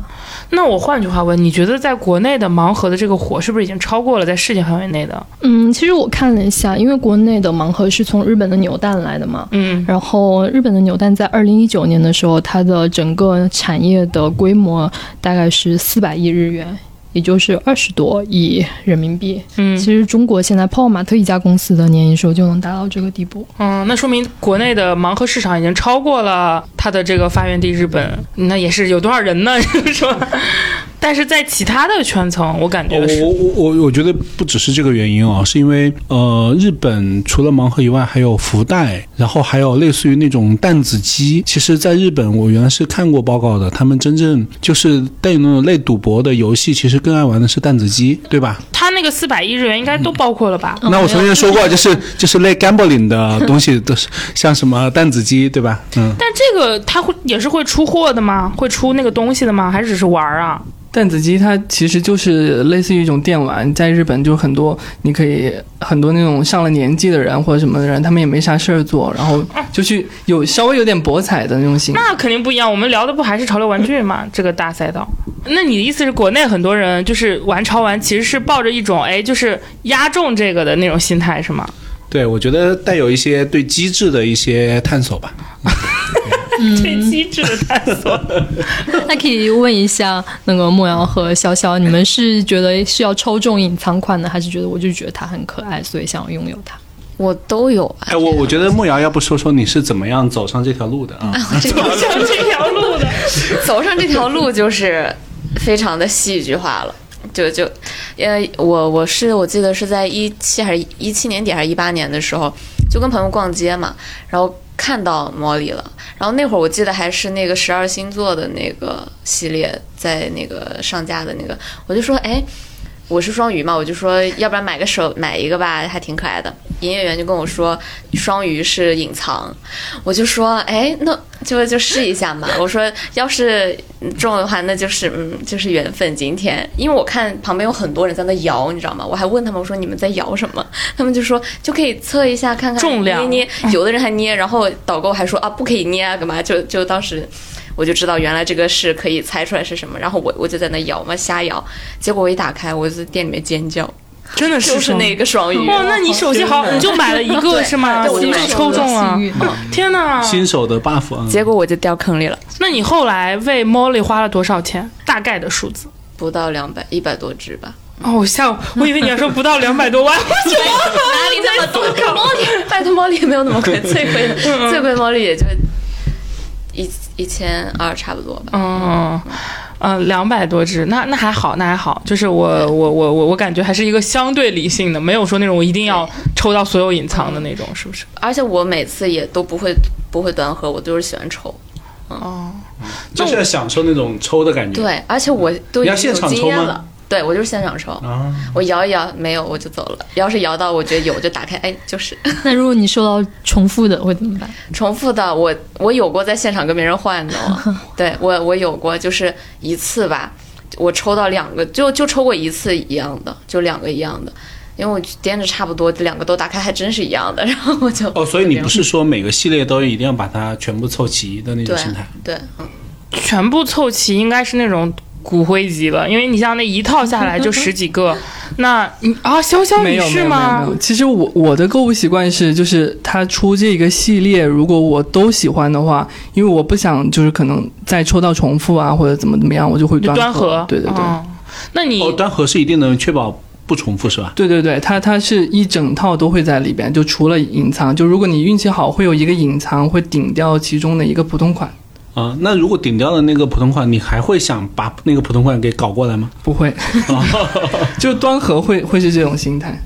那我换句话问，你觉得在国内的盲盒的这个火，是不是已经超过了在世界范围内的？嗯，其实我看了一下，因为国内的盲盒是从日本的扭蛋来的嘛，嗯，然后日本的扭蛋在二零一九年的时候，它的整个产业的规模大概是四百亿日元，也就是二十多亿人民币。嗯其实中国现在泡泡玛特一家公司的年营收就能达到这个地步。嗯，那说明国内的盲盒市场已经超过了它的这个发源地日本，那也是有多少人呢？[LAUGHS] 是说，但是在其他的圈层，我感觉是我我我我觉得不只是这个原因啊，是因为呃，日本除了盲盒以外，还有福袋，然后还有类似于那种弹子机。其实，在日本，我原来是看过报告的，他们真正就是带有那种类赌博的游戏，其实更爱玩的是弹子机，对吧？他那个四百亿日元应该都包括了吧？那我曾经说过，就是就是类 gambling 的 [LAUGHS] 东西，都是像什么弹子机，对吧？嗯。但这个它会也是会出货的吗？会出那个东西的吗？还是只是玩啊？弹子机它其实就是类似于一种电玩，在日本就很多，你可以很多那种上了年纪的人或者什么的人，他们也没啥事儿做，然后就去有稍微有点博彩的那种性质。那肯定不一样。我们聊的不还是潮流玩具吗？这个大赛道。那你的意思是，国内很多人就是玩潮玩，其实是抱着一种哎，就是压中这个的那种心态，是吗？对，我觉得带有一些对机制的一些探索吧。对机制的探索。[LAUGHS] 那可以问一下那个莫瑶和潇潇，你们是觉得是要抽中隐藏款呢，还是觉得我就觉得它很可爱，所以想要拥有它？我都有啊。哎，我我觉得慕瑶要不说说你是怎么样走上这条路的啊？[LAUGHS] 走上这条路的，[LAUGHS] 走上这条路就是非常的戏剧化了。就就，呃，我我是我记得是在一七还是一七年底还是一八年的时候，就跟朋友逛街嘛，然后看到莫莉了，然后那会儿我记得还是那个十二星座的那个系列在那个上架的那个，我就说，哎，我是双鱼嘛，我就说要不然买个手买一个吧，还挺可爱的。营业员就跟我说双鱼是隐藏，我就说哎，那就就试一下嘛。[LAUGHS] 我说要是中的话，那就是嗯，就是缘分。今天因为我看旁边有很多人在那摇，你知道吗？我还问他们我说你们在摇什么？[LAUGHS] 他们就说就可以测一下看看重量捏捏，有的人还捏，然后导购还说啊不可以捏啊，干嘛？就就当时。我就知道原来这个是可以猜出来是什么，然后我我就在那摇嘛，瞎摇，结果我一打开，我在店里面尖叫，真的是就是那个双鱼。哇，那你手气好，你就买了一个是吗？对我就就买了抽中了幸运，天哪！新手的 buff 啊，结果我就掉坑里了，那你后来为 Molly 花了多少钱？大概的数字？不到两百，一百多只吧。哦，我吓我，我以为你要说不到两百多万。[LAUGHS] 哪里那么多？猫力，拜托猫力也没有那么贵，最贵的最贵猫力也就一一千二差不多吧。嗯嗯，两百多只，那那还好，那还好。就是我我我我我感觉还是一个相对理性的，没有说那种我一定要抽到所有隐藏的那种，是不是？而且我每次也都不会不会端盒，我都是喜欢抽。哦，就是要享受那种抽的感觉。对，而且我都已你要经有现场抽吗经验了。对，我就是现场抽，啊，我摇一摇没有我就走了。要是摇到我觉得有，我就打开，哎，就是 [LAUGHS] 那如果你收到重复的会怎么办？重复的。我我有过在现场跟别人换的哦，[LAUGHS] 对我我有过，就是一次吧，我抽到两个，就就抽过一次一样的，就两个一样的，因为我掂着差不多，两个都打开还真是一样的，[LAUGHS] 然后我就哦，所以你不是说每个系列都一定要把它全部凑齐的那种对心态？对，嗯，全部凑齐应该是那种骨灰级了，因为你像那一套下来就十 [LAUGHS] 几个，那你啊，潇潇你没有没有没有是吗没？有。其实我我的购物习惯是，就是它出这个系列，如果我都喜欢的话，因为我不想就是可能再抽到重复啊或者怎么怎么样，我就会就端端盒，对对对。哦那你哦，端盒是一定能确保不重复是吧？对对对，它它是一整套都会在里边，就除了隐藏，就如果你运气好，会有一个隐藏会顶掉其中的一个普通款，啊、那如果顶掉了那个普通款，你还会想把那个普通款给搞过来吗？[LAUGHS] 不会，[LAUGHS] 就端盒会会是这种心态。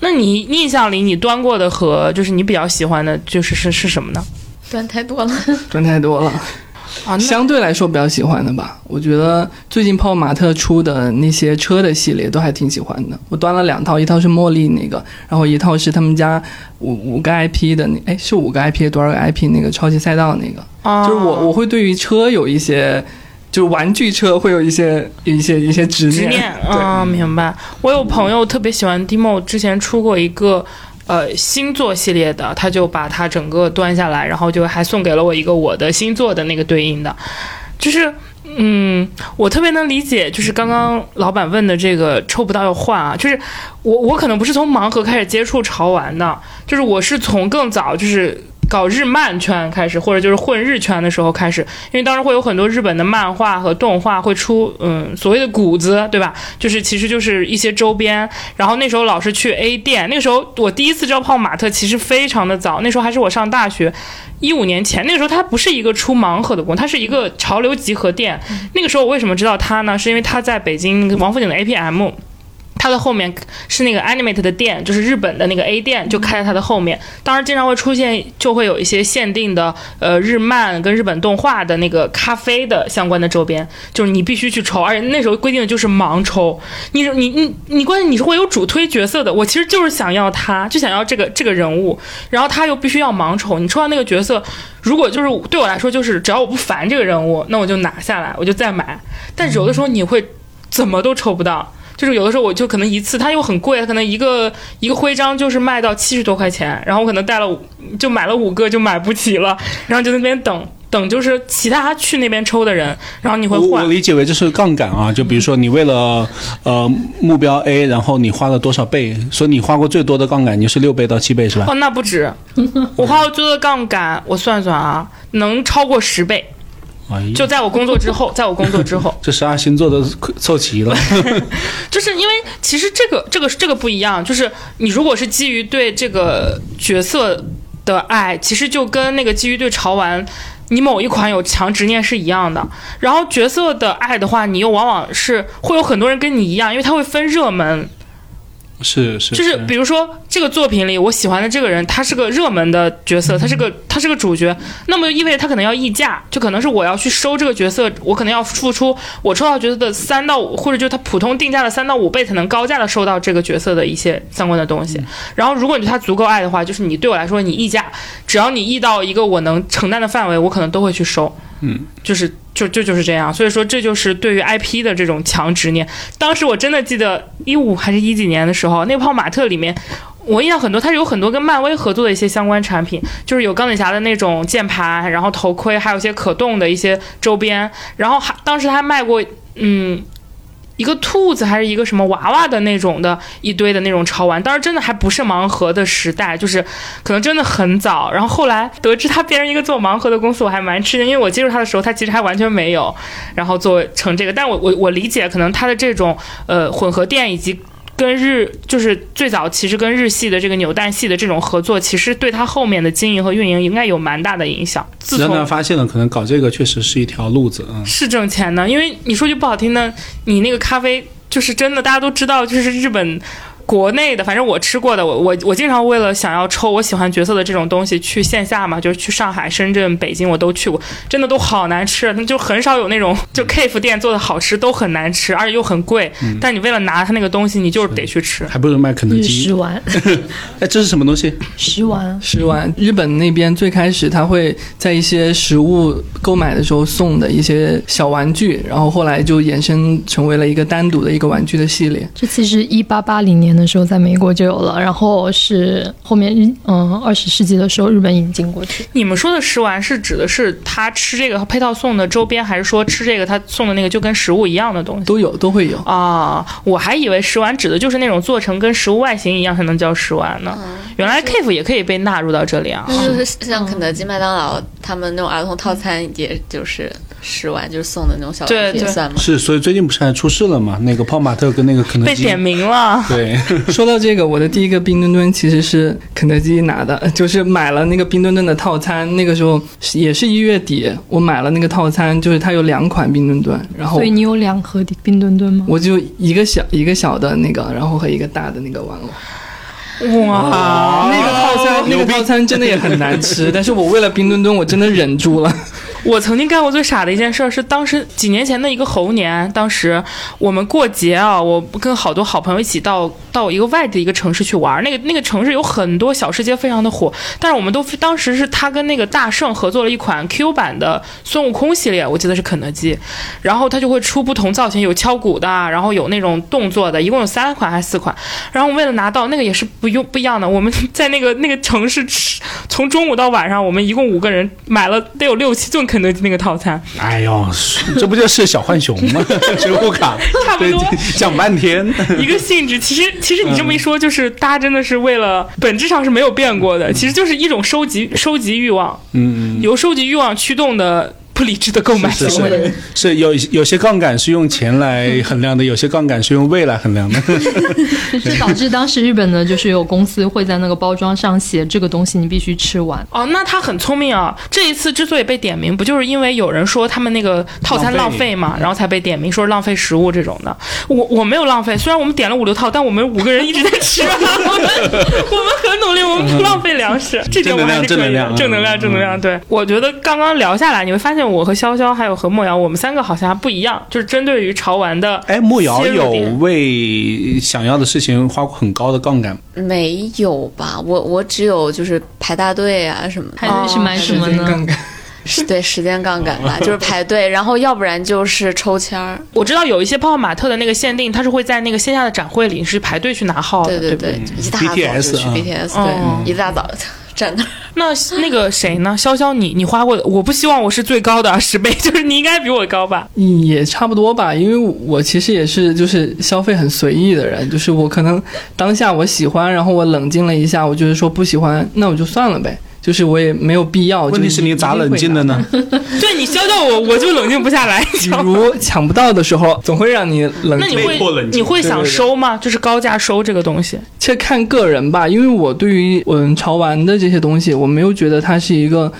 那你印象里你端过的盒，就是你比较喜欢的，就是是是什么呢？端太多了。[LAUGHS] 端太多了，啊，相对来说比较喜欢的吧。我觉得最近泡泡玛特出的那些车的系列都还挺喜欢的。我端了两套，一套是茉莉那个，然后一套是他们家五五个 IP 的那，哎是五个 IP 多少个 IP 那个超级赛道那个。啊就是我我会对于车有一些，就是玩具车会有一些一些一些执念。执念对，啊，明白。我有朋友特别喜欢 Demo，之前出过一个呃星座系列的，他就把它整个端下来，然后就还送给了我一个我的星座的那个对应的，就是。嗯，我特别能理解，就是刚刚老板问的这个抽不到要换啊，就是我我可能不是从盲盒开始接触潮玩的，就是我是从更早就是搞日漫圈开始，或者就是混日圈的时候开始，因为当时会有很多日本的漫画和动画会出，嗯，所谓的谷子，对吧？就是其实就是一些周边。然后那时候老是去 A 店，那个时候我第一次知道泡玛特其实非常的早，那时候还是我上大学。一五年前，那个时候它不是一个出盲盒的公司，它是一个潮流集合店。那个时候我为什么知道它呢？是因为它在北京王府井的 APM。它的后面是那个 Animate 的店，就是日本的那个 A 店，就开在它的后面。当时经常会出现，就会有一些限定的呃日漫跟日本动画的那个咖啡的相关的周边，就是你必须去抽，而且那时候规定的就是盲抽。你你你你，关键你是会有主推角色的，我其实就是想要他，就想要这个这个人物，然后他又必须要盲抽。你抽到那个角色，如果就是对我来说，就是只要我不烦这个人物，那我就拿下来，我就再买。但有的时候你会怎么都抽不到。就是有的时候我就可能一次，它又很贵，它可能一个一个徽章就是卖到七十多块钱，然后我可能带了就买了五个就买不起了，然后就在那边等等，就是其他去那边抽的人，然后你会我我。理解为这是杠杆啊，就比如说你为了呃目标 A，然后你花了多少倍？说你花过最多的杠杆，你是六倍到七倍是吧？哦，那不止，我花过最多的杠杆，我算算啊，能超过十倍。就在我工作之后，[LAUGHS] 在我工作之后，[LAUGHS] 这十二星座都凑齐了。[LAUGHS] 就是因为其实这个这个这个不一样，就是你如果是基于对这个角色的爱，其实就跟那个基于对潮玩。你某一款有强执念是一样的，然后角色的爱的话，你又往往是会有很多人跟你一样，因为他会分热门，是是，就是比如说这个作品里我喜欢的这个人，他是个热门的角色，他是个他是个主角，那么就意味着他可能要溢价，就可能是我要去收这个角色，我可能要付出我抽到角色的三到五，或者就是他普通定价的三到五倍才能高价的收到这个角色的一些相关的东西。然后如果你对他足够爱的话，就是你对我来说你溢价，只要你溢到一个我能承担的范围，我可能都会去收。嗯，就是就就就是这样，所以说这就是对于 IP 的这种强执念。当时我真的记得一五还是一几年的时候，那泡玛特里面。我印象很多，它是有很多跟漫威合作的一些相关产品，就是有钢铁侠的那种键盘，然后头盔，还有一些可动的一些周边，然后还当时还卖过，嗯，一个兔子还是一个什么娃娃的那种的一堆的那种潮玩，当时真的还不是盲盒的时代，就是可能真的很早。然后后来得知他变成一个做盲盒的公司，我还蛮吃惊，因为我接触他的时候，他其实还完全没有，然后做成这个。但我我我理解，可能他的这种呃混合店以及。跟日就是最早其实跟日系的这个扭蛋系的这种合作，其实对他后面的经营和运营应该有蛮大的影响。自让从他发现了，可能搞这个确实是一条路子嗯。是挣钱的，因为你说句不好听的，你那个咖啡就是真的，大家都知道，就是日本国内的，反正我吃过的，我我我经常为了想要抽我喜欢角色的这种东西，去线下嘛，就是去上海、深圳、北京我都去过，真的都好难吃，那就很少有那种 [LAUGHS] 就 K 服店做的好吃，都很难吃，而且又很贵。但你为了拿它那个东西，你就是得去吃。还不如卖肯德基十。丸，[LAUGHS] 哎，这是什么东西？十丸，十万，日本那边最开始他会在一些食物购买的时候送的一些小玩具，然后后来就衍生成为了一个单独的一个玩具的系列。这次是一八八零年年的时候在美国就有了，然后是后面嗯二十世纪的时候日本引进过去。你们说的食玩是指的是他吃这个配套送的周边，还是说吃这个他送的那个就跟食物一样的东西？都有都会有。啊，我还以为食玩指的就是那种做成跟食物外形一样才能叫食玩呢。原来 Kif 也可以被纳入到这里啊。就是像肯德基、麦当劳他们那种儿童套餐，也就是食丸，就是送的那种小对对东西也算吗？是，所以最近不是还出事了嘛？那个泡玛特跟那个肯德基被点名了，[LAUGHS] 对，[LAUGHS] 说到这个，我的第一个冰墩墩其实是肯德基拿的，[LAUGHS] 就是买了那个冰墩墩的套餐。那个时候也是一月底，我买了那个套餐，就是它有两款冰墩墩，然后所以你有两盒冰墩墩吗？我就一个小一个小的那个，然后和一个大的那个玩偶。哇，那个套餐那个套餐真的也很难吃，但是我为了冰墩墩，我真的忍住了。我曾经干过最傻的一件事是，当时几年前的一个猴年，当时我们过节啊，我跟好多好朋友一起到到一个外地一个城市去玩，那个那个城市有很多小吃街非常的火，但是我们都当时是他跟那个大圣合作了一款 Q 版的孙悟空系列，我记得是肯德基，然后他就会出不同造型，有敲鼓的，然后有那种动作的，一共有三款还是四款，然后为了拿到那个也是不用不一样的，我们 [LAUGHS] 在那个那个城市吃，从中午到晚上，我们一共五个人买了得有六七顿肯德基那个套餐，哎呦，这不就是小浣熊吗？[LAUGHS] 植物卡，对差不多，讲半天。一个性质。其实，其实你这么一说，就是大家真的是为了本质上是没有变过的，其实就是一种收集收集欲望，嗯，由收集欲望驱动的不理智的购买行为。是是有有些杠杆是用钱来衡量的，有些杠杆是用胃来衡量的。[LAUGHS] 这导致当时日本呢就是有公司会在那个包装上写这个东西你必须吃完。哦，那他很聪明啊！这一次之所以被点名，不就是因为有人说他们那个套餐浪浪费嘛，然后才被点名说浪费食物这种的。我我没有浪费，虽然我们点了五六套，但我们五个人一直在吃啊，我 [LAUGHS] 们我们很努力，我们不浪费粮食，这点我还是可以的。正正能量能量，正能量。对，我觉得刚刚聊下来，你会发现我和潇潇还有和莫瑶，我们三个好像还不一样，就是针对于潮玩的。哎，莫瑶有为想要的事情花过很高的杠杆吗，没有吧？我我只有就是排大队啊什么的。排队是买什么呢？杠杆是对时间杠杆吧，就是排队，然后要不然就是抽签儿。我知道有一些泡泡玛特的那个限定，它是会在那个线下的展会里是排队去拿号的，对不对？对，一大早就 BTS 去啊 BTS，嗯对，一大早站那儿。[LAUGHS] 那那个谁呢？潇潇，你你花过的，我不希望我是最高的啊十倍，[LAUGHS] 就是你应该比我高吧？也差不多吧，因为我其实也是就是消费很随意的人，就是我可能当下我喜欢，然后我冷静了一下，我就是说不喜欢，那我就算了呗。就是我也没有必要。问题是你咋冷静的呢？[LAUGHS] 对你教教我，我就冷静不下来。比如抢不到的时候，总会让你冷静。那你被迫冷静会你会想对对对收吗？就是高价收这个东西。这看个人吧，因为我对于嗯潮玩的这些东西，我没有觉得它是一个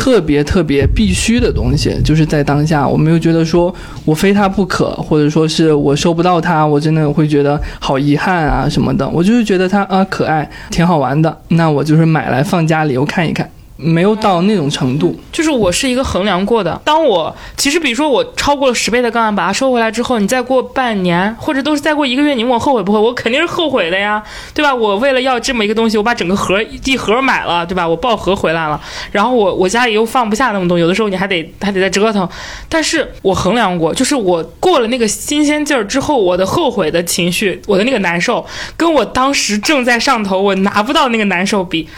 特别特别必须的东西，就是在当下，我没有觉得说我非它不可，或者说是我收不到它，我真的会觉得好遗憾啊什么的。我就是觉得它啊可爱，挺好玩的，那我就是买来放家里，我看一看。没有到那种程度，就是我是一个衡量过的。当我其实比如说我超过了十倍的杠杆，把它收回来之后，你再过半年，或者都是再过一个月，你问我后悔不后悔？我肯定是后悔的呀，对吧？我为了要这么一个东西，我把整个盒一盒买了，对吧？我抱盒回来了，然后我我家里又放不下那么多，有的时候你还得还得再折腾。但是我衡量过，就是我过了那个新鲜劲儿之后，我的后悔的情绪，我的那个难受，跟我当时正在上头，我拿不到那个难受比。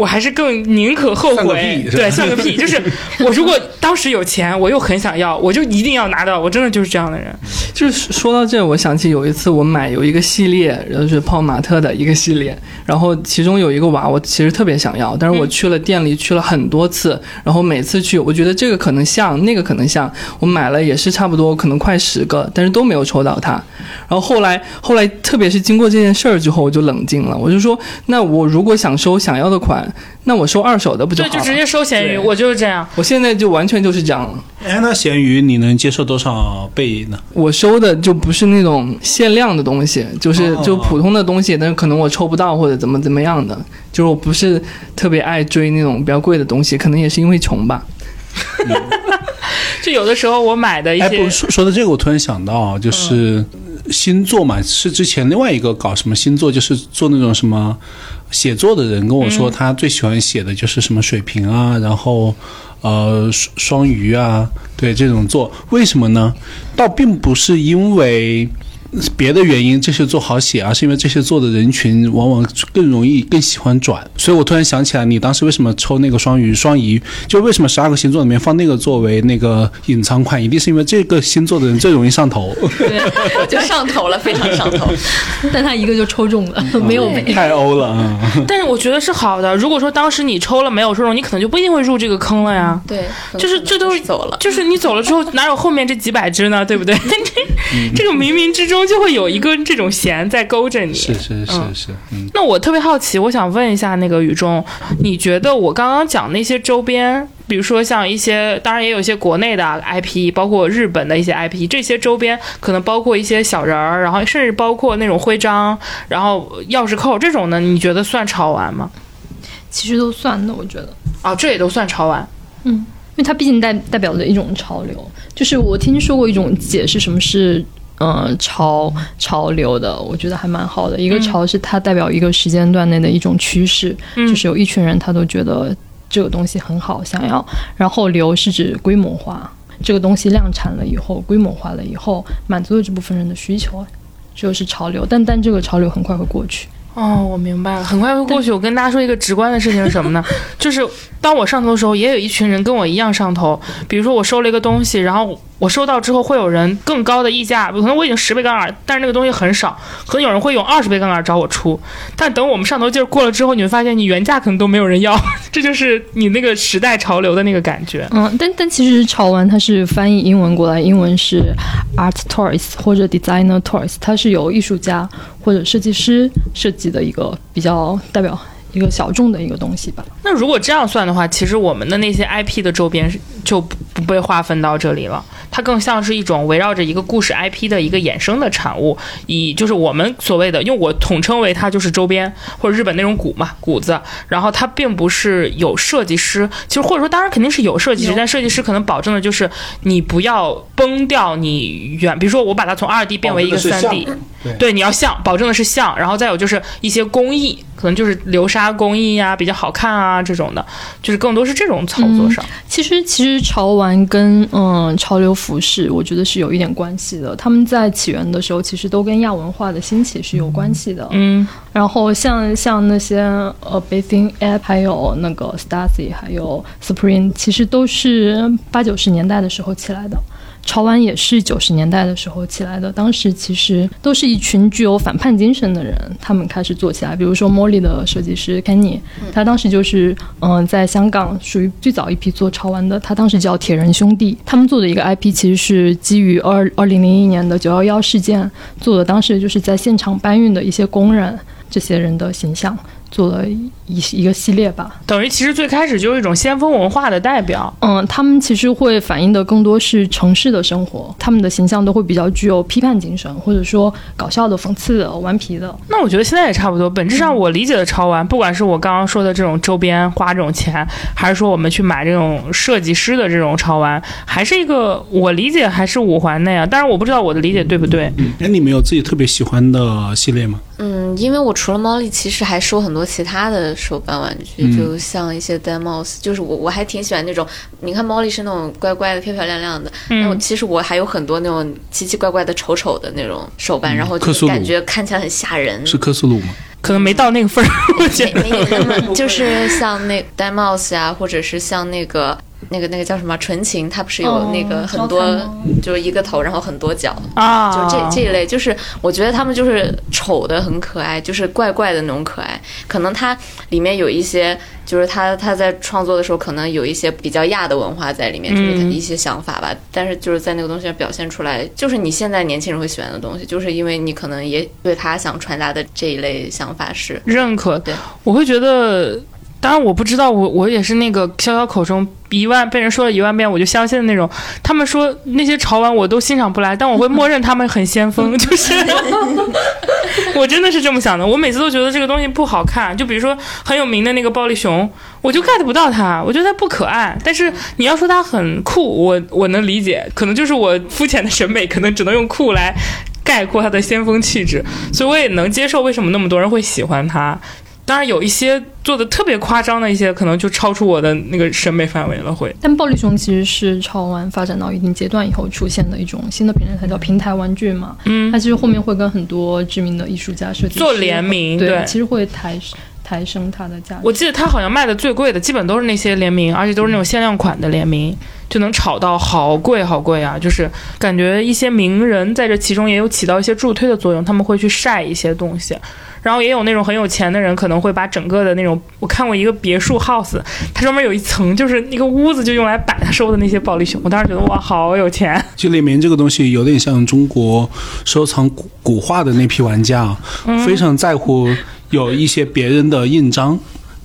我还是更宁可后悔，对，算个屁。就是 [LAUGHS] 我如果当时有钱，我又很想要，我就一定要拿到。我真的就是这样的人。就是说到这，我想起有一次我买有一个系列，然后是泡玛特的一个系列，然后其中有一个娃，我其实特别想要，但是我去了店里去了很多次，然后每次去，我觉得这个可能像，那个可能像，我买了也是差不多，可能快十个，但是都没有抽到它。然后后来后来，特别是经过这件事儿之后，我就冷静了，我就说，那我如果想收想要的款，那我收二手的不就对，好了？就直接收闲鱼，我就是这样。我现在就完全就是这样了。哎，那闲鱼你能接受多少倍呢？我收的就不是那种限量的东西，就是哦就普通的东西，但是可能我抽不到或者怎么怎么样的，就是我不是特别爱追那种比较贵的东西，可能也是因为穷吧。[LAUGHS] 就有的时候我买的一哎，些不，说说到这个，我突然想到，啊就是星座嘛，是之前另外一个搞什么星座，就是做那种什么写作的人跟我说，他最喜欢写的就是什么水瓶啊，然后呃双双鱼啊，对这种座，为什么呢？倒并不是因为。别的原因这些做好写，啊是因为这些做的人群往往更容易更喜欢转。所以我突然想起来，你当时为什么抽那个双鱼？双鱼就为什么十二个星座里面放那个作为那个隐藏款，一定是因为这个星座的人最容易上头。[LAUGHS] 对就上头了，非常上头。[LAUGHS] 但他一个就抽中了，没有被。太欧了啊！但是我觉得是好的。如果说当时你抽了没有抽中，你可能就不一定会入这个坑了呀。对，就是这都是走了。就是你走了之后，哪有后面这几百只呢？对不对？[LAUGHS] 这这个冥冥之中就会有一根这种弦在勾着你。是是是是，嗯。那我特别好奇，我想问一下那个雨中，你觉得我刚刚讲那些周边，比如说像一些，当然也有一些国内的 IP，包括日本的一些 IP，这些周边可能包括一些小人儿，然后甚至包括那种徽章，然后钥匙扣这种呢，你觉得算潮玩吗？其实都算的，我觉得。啊，这也都算潮玩。嗯，因为它毕竟代代表着一种潮流。就是我听说过一种解释，什么是嗯潮潮流的，我觉得还蛮好的。一个潮是它代表一个时间段内的一种趋势，就是有一群人他都觉得这个东西很好，想要。然后流是指规模化，这个东西量产了以后，规模化了以后，满足了这部分人的需求，就是潮流。但但这个潮流很快会过去。哦，我明白了，很快会过去。我跟大家说一个直观的事情是什么呢？[LAUGHS] 就是当我上头的时候，也有一群人跟我一样上头。比如说我收了一个东西，然后我收到之后，会有人更高的溢价，可能我已经十倍杠杆，但是那个东西很少，可能有人会用二十倍杠杆找我出。但等我们上头劲儿过了之后，你会发现你原价可能都没有人要，[LAUGHS] 这就是你那个时代潮流的那个感觉。嗯，但但其实潮玩它是翻译英文过来，英文是 art toys 或者 designer toys，它是由艺术家或者设计师设计的一个比较代表一个小众的一个东西吧。那如果这样算的话，其实我们的那些 IP 的周边就不不被划分到这里了，它更像是一种围绕着一个故事 IP 的一个衍生的产物，以就是我们所谓的，因为我统称为它就是周边或者日本那种谷嘛谷子，然后它并不是有设计师，其实或者说当然肯定是有设计师，但设计师可能保证的就是你不要崩掉你原，比如说我把它从二 D 变为一个三 D，对，你要像，保证的是像，然后再有就是一些工艺，可能就是流沙工艺呀，比较好看啊这种的，就是更多是这种操作上。其实其实潮玩跟嗯潮流服饰，我觉得是有一点关系的。他们在起源的时候，其实都跟亚文化的兴起是有关系的。嗯，然后像像那些呃 Bathing Ape，还有那个 Stasi，还有 Supreme，其实都是八九十年代的时候起来的。潮玩也是九十年代的时候起来的，当时其实都是一群具有反叛精神的人，他们开始做起来。比如说 Molly 的设计师 Kenny，他当时就是嗯，在香港属于最早一批做潮玩的，他当时叫铁人兄弟，他们做的一个 IP 其实是基于二二零零一年的九幺幺事件做的，当时就是在现场搬运的一些工人这些人的形象。做了一一个系列吧，等于其实最开始就是一种先锋文化的代表。嗯，他们其实会反映的更多是城市的生活，他们的形象都会比较具有批判精神，或者说搞笑的、讽刺的、顽皮的。那我觉得现在也差不多。本质上，我理解的潮玩，不管是我刚刚说的这种周边花这种钱，还是说我们去买这种设计师的这种潮玩，还是一个我理解还是五环内啊。但是，我不知道我的理解对不对。哎，你们有自己特别喜欢的系列吗？嗯，因为我除了猫力，其实还收很多其他的手办玩具，就像一些 demos，就是我我还挺喜欢那种，你看猫 y 是那种乖乖的、漂漂亮亮的，那我其实我还有很多那种奇奇怪怪的、丑丑的那种手办，然后就感觉看起来很吓人。是克苏鲁吗？可能没到那个份儿，没没那么，就是像那 demos 呀，或者是像那个。那个那个叫什么纯情，它不是有那个很多，就是一个头，然后很多脚啊，就这这一类，就是我觉得他们就是丑的很可爱，就是怪怪的那种可爱。可能它里面有一些，就是他他在创作的时候，可能有一些比较亚的文化在里面，就是一些想法吧。但是就是在那个东西上表现出来，就是你现在年轻人会喜欢的东西，就是因为你可能也对他想传达的这一类想法是认可。对，我会觉得。当然我不知道，我我也是那个潇潇口中一万被人说了一万遍我就相信的那种。他们说那些潮玩我都欣赏不来，但我会默认他们很先锋，[LAUGHS] 就是我真的是这么想的。我每次都觉得这个东西不好看，就比如说很有名的那个暴力熊，我就 get 不到它，我觉得它不可爱。但是你要说它很酷，我我能理解，可能就是我肤浅的审美，可能只能用酷来概括它的先锋气质，所以我也能接受为什么那么多人会喜欢它。当然有一些做的特别夸张的一些，可能就超出我的那个审美范围了，会。但暴力熊其实是潮玩发展到一定阶段以后出现的一种新的平台，它叫平台玩具嘛。嗯它，其实后面会跟很多知名的艺术家、设计做联名对，对其实会抬抬升它的价值。我记得它好像卖的最贵的，基本都是那些联名，而且都是那种限量款的联名，就能炒到好贵好贵啊！就是感觉一些名人在这其中也有起到一些助推的作用，他们会去晒一些东西。然后也有那种很有钱的人，可能会把整个的那种，我看过一个别墅 house，它专门有一层，就是那个屋子就用来摆他收的那些暴力熊。我当时觉得哇，好有钱。就里面这个东西有点像中国收藏古古画的那批玩家啊，非常在乎有一些别人的印章。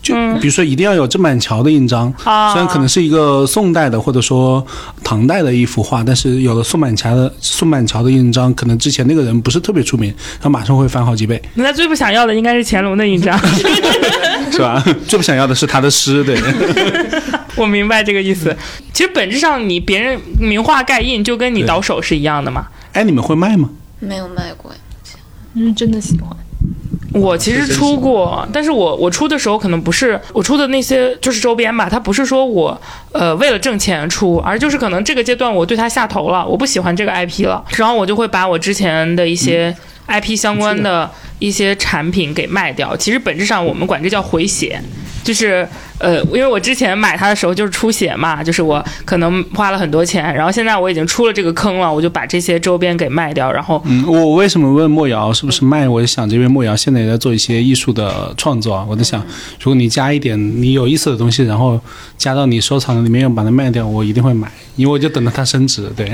就比如说，一定要有郑板桥的印章，啊虽然可能是一个宋代的或者说唐代的一幅画，但是有了宋板桥的宋板桥的印章，可能之前那个人不是特别出名，他马上会翻好几倍，那他最不想要的应该是乾隆的印章。[LAUGHS] 是吧？最不想要的是他的诗，对。[LAUGHS] 我明白这个意思。其实本质上，你别人名画盖印，就跟你倒手是一样的嘛。哎，你们会卖吗？没有卖过呀。是真的喜欢。我其实出过，但是我我出的时候可能不是我出的那些就是周边吧，它不是说我呃为了挣钱出，而就是可能这个阶段我对它下头了，我不喜欢这个 IP 了，然后我就会把我之前的一些 IP 相关的一些产品给卖掉。其实本质上我们管这叫回血。就是呃，因为我之前买它的时候就是出血嘛，就是我可能花了很多钱，然后现在我已经出了这个坑了，我就把这些周边给卖掉，然后嗯，我我为什么问莫瑶是不是卖？我就想这边莫瑶现在也在做一些艺术的创作啊，我在想，如果你加一点你有意思的东西，然后加到你收藏的里面，又把它卖掉，我一定会买，因为我就等着它升值。对，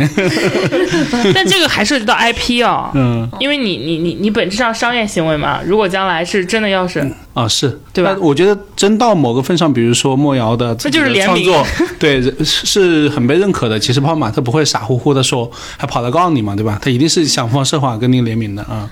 [LAUGHS] 但这个还涉及到 IP 哦、嗯，因为你你你你本质上商业行为嘛，如果将来是真的要是，啊是，对吧我觉得真到某个份上，比如说莫瑶的这就是联名创作，[LAUGHS] 对，是是很被认可的。其实泡马特不会傻乎乎的说，还跑来告诉你嘛，对吧？他一定是想方设法跟你联名的啊。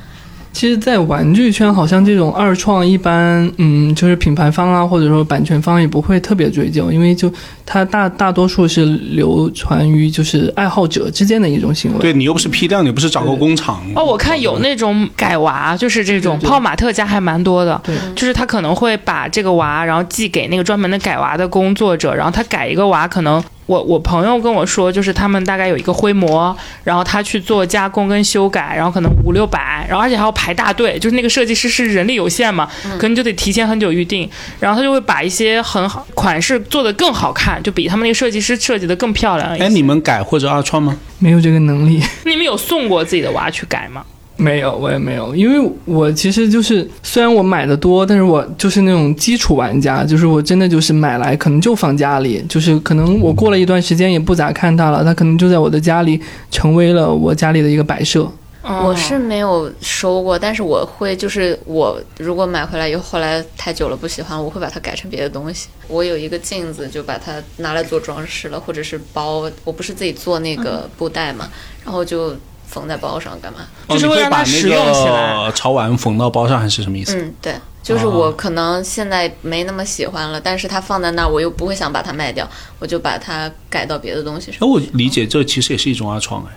其实，在玩具圈，好像这种二创一般，嗯，就是品牌方啊，或者说版权方也不会特别追究，因为就它大大多数是流传于就是爱好者之间的一种行为。对你又不是批量，你不是找个工厂。哦，我看有那种改娃，就是这种泡马特家还蛮多的，对就是他可能会把这个娃，然后寄给那个专门的改娃的工作者，然后他改一个娃，可能我我朋友跟我说，就是他们大概有一个灰模，然后他去做加工跟修改，然后可能五六百，然后而且还要排大队，就是那个设计师是人力有限嘛，可能就得提前很久预定，然后他就会把一些很好款式做得更好看，就比他们那个设计师设计的更漂亮一些。哎，你们改或者二创吗？没有这个能力。[LAUGHS] 你们有送过自己的娃去改吗？没有，我也没有，因为我其实就是虽然我买的多，但是我就是那种基础玩家，就是我真的就是买来可能就放家里，就是可能我过了一段时间也不咋看它了，它可能就在我的家里成为了我家里的一个摆设。我是没有收过，但是我会就是我如果买回来以后，后来太久了不喜欢，我会把它改成别的东西。我有一个镜子，就把它拿来做装饰了，或者是包，我不是自己做那个布袋嘛，然后就缝在包上干嘛？就是为了让它哦你会把实用起来那个潮玩缝到包上，还是什么意思？嗯，对，就是我可能现在没那么喜欢了，但是它放在那儿，我又不会想把它卖掉，我就把它改到别的东西上哎，。我理解这其实也是一种二创哎。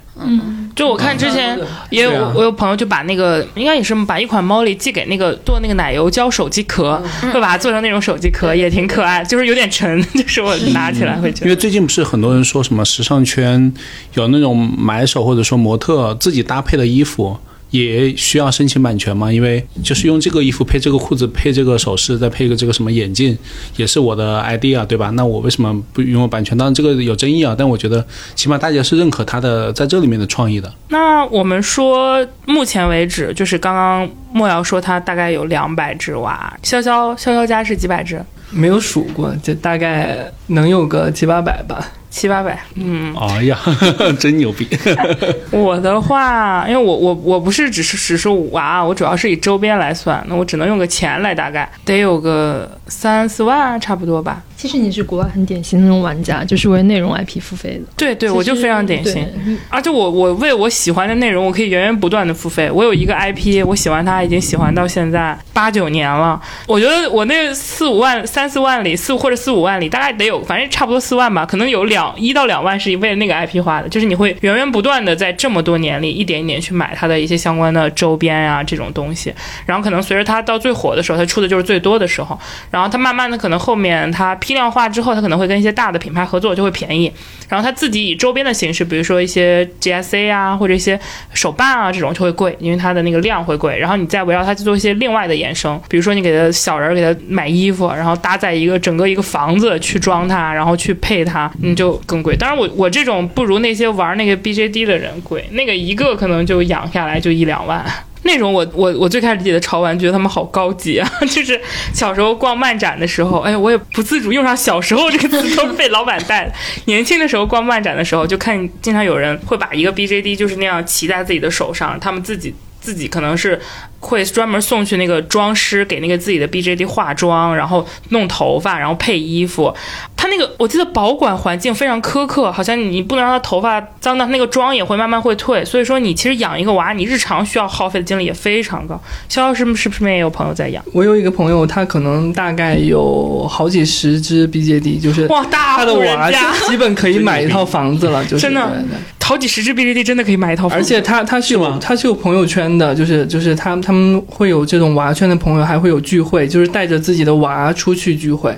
就我看之前也有、我有朋友就把那个应该也是把一款猫里寄给那个做那个奶油胶手机壳，[LAUGHS] 会把它做成那种手机壳，也挺可爱，就是有点沉，[LAUGHS] 就是我拿起来会觉得。因为最近不是很多人说什么时尚圈有那种买手或者说模特自己搭配的衣服。也需要申请版权吗？因为就是用这个衣服配这个裤子配这个首饰，再配一个这个什么眼镜，也是我的 idea，对吧？那我为什么不拥有版权？当然这个有争议啊，但我觉得起码大家是认可他的在这里面的创意的。那我们说，目前为止，就是刚刚莫瑶说他大概有两百只娃，潇潇潇潇家是几百只？没有数过，就大概能有个七八百吧。七八百，嗯，哎呀，[LAUGHS] 真牛逼！[LAUGHS] [LAUGHS] 我的话，因为我我我不是只是只是娃，我主要是以周边来算，那我只能用个钱来，大概得有个三四万差不多吧。其实你是国外很典型的那种玩家，就是为内容 IP 付费的。对对，我就非常典型。而且我我为我喜欢的内容，我可以源源不断的付费。我有一个 IP，我喜欢它已经喜欢到现在八九年了。我觉得我那四五万、三四万里，四或者四五万里，大概得有，反正差不多四万吧，可能有两两一到两万是为了那个 IP 花的，就是你会源源不断的在这么多年里一点一点去买它的一些相关的周边啊这种东西，然后可能随着它到最火的时候，它出的就是最多的时候，然后它慢慢的可能后面它批量化之后，它可能会跟一些大的品牌合作就会便宜，然后它自己以周边的形式，比如说一些 GSA 啊或者一些手办啊这种就会贵，因为它的那个量会贵，然后你再围绕它去做一些另外的衍生，比如说你给它小人儿给它买衣服，然后搭载一个整个一个房子去装它，然后去配它，你就更贵。当然我我这种不如那些玩那个 BJD 的人贵，那个一个可能就养下来就一两万。那种我我我最开始理解的潮玩，觉得他们好高级啊！[LAUGHS] 就是小时候逛漫展的时候，哎，我也不自主用上“小时候”这个词，都是被老板带的。年轻的时候逛漫展的时候，就看经常有人会把一个 BJD 就是那样骑在自己的手上，他们自己自己可能是会专门送去那个妆师给那个自己的 BJD 化妆，然后弄头发，然后配衣服。他那个我记得保管环境非常苛刻，好像你不能让他头发脏到，那个妆也会慢慢会退。所以说你其实养一个娃，你日常需要耗费的精力也非常高。逍遥是不是不是也有朋友在养？我有一个朋友，他可能大概有好几十只 BJD，就是哇，大他的娃家，基本可以买一套房子了，就是真的对对好几十只 BJD 真的可以买一套房子。而且他他是有吗他是有朋友圈的，就是就是他他们会有这种娃圈的朋友，还会有聚会，就是带着自己的娃出去聚会。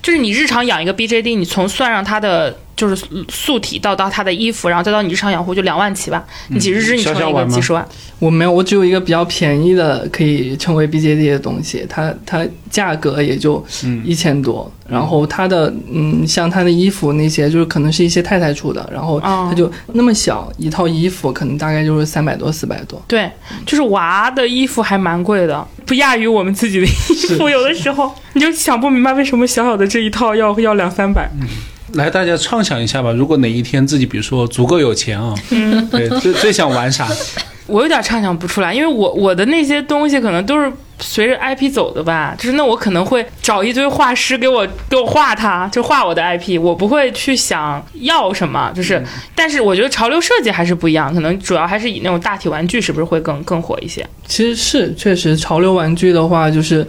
就是你日常养一个 BJD，你从算上它的就是素体到到它的衣服，然后再到你日常养护就两万起吧。你几十只你成一个几十万，我没有，我只有一个比较便宜的可以称为 BJD 的东西，它它价格也就嗯一千多，然后它的嗯，像它的衣服那些，就是可能是一些太太出的，然后哦它就那么小一套衣服，可能大概就是三百多四百多。对，就是娃的衣服还蛮贵的，不亚于我们自己的衣服。有的时候你就想不明白为什么小小的这一套要要两三百。来，大家畅想一下吧。如果哪一天自己，比如说足够有钱啊，嗯对，最最想玩啥？[LAUGHS] 我有点畅想不出来，因为我我的那些东西可能都是随着 IP 走的吧，就是那我可能会找一堆画师给我给我画它，就画我的 IP，我不会去想要什么，就是，但是我觉得潮流设计还是不一样，可能主要还是以那种大体玩具是不是会更更火一些？其实是确实，潮流玩具的话，就是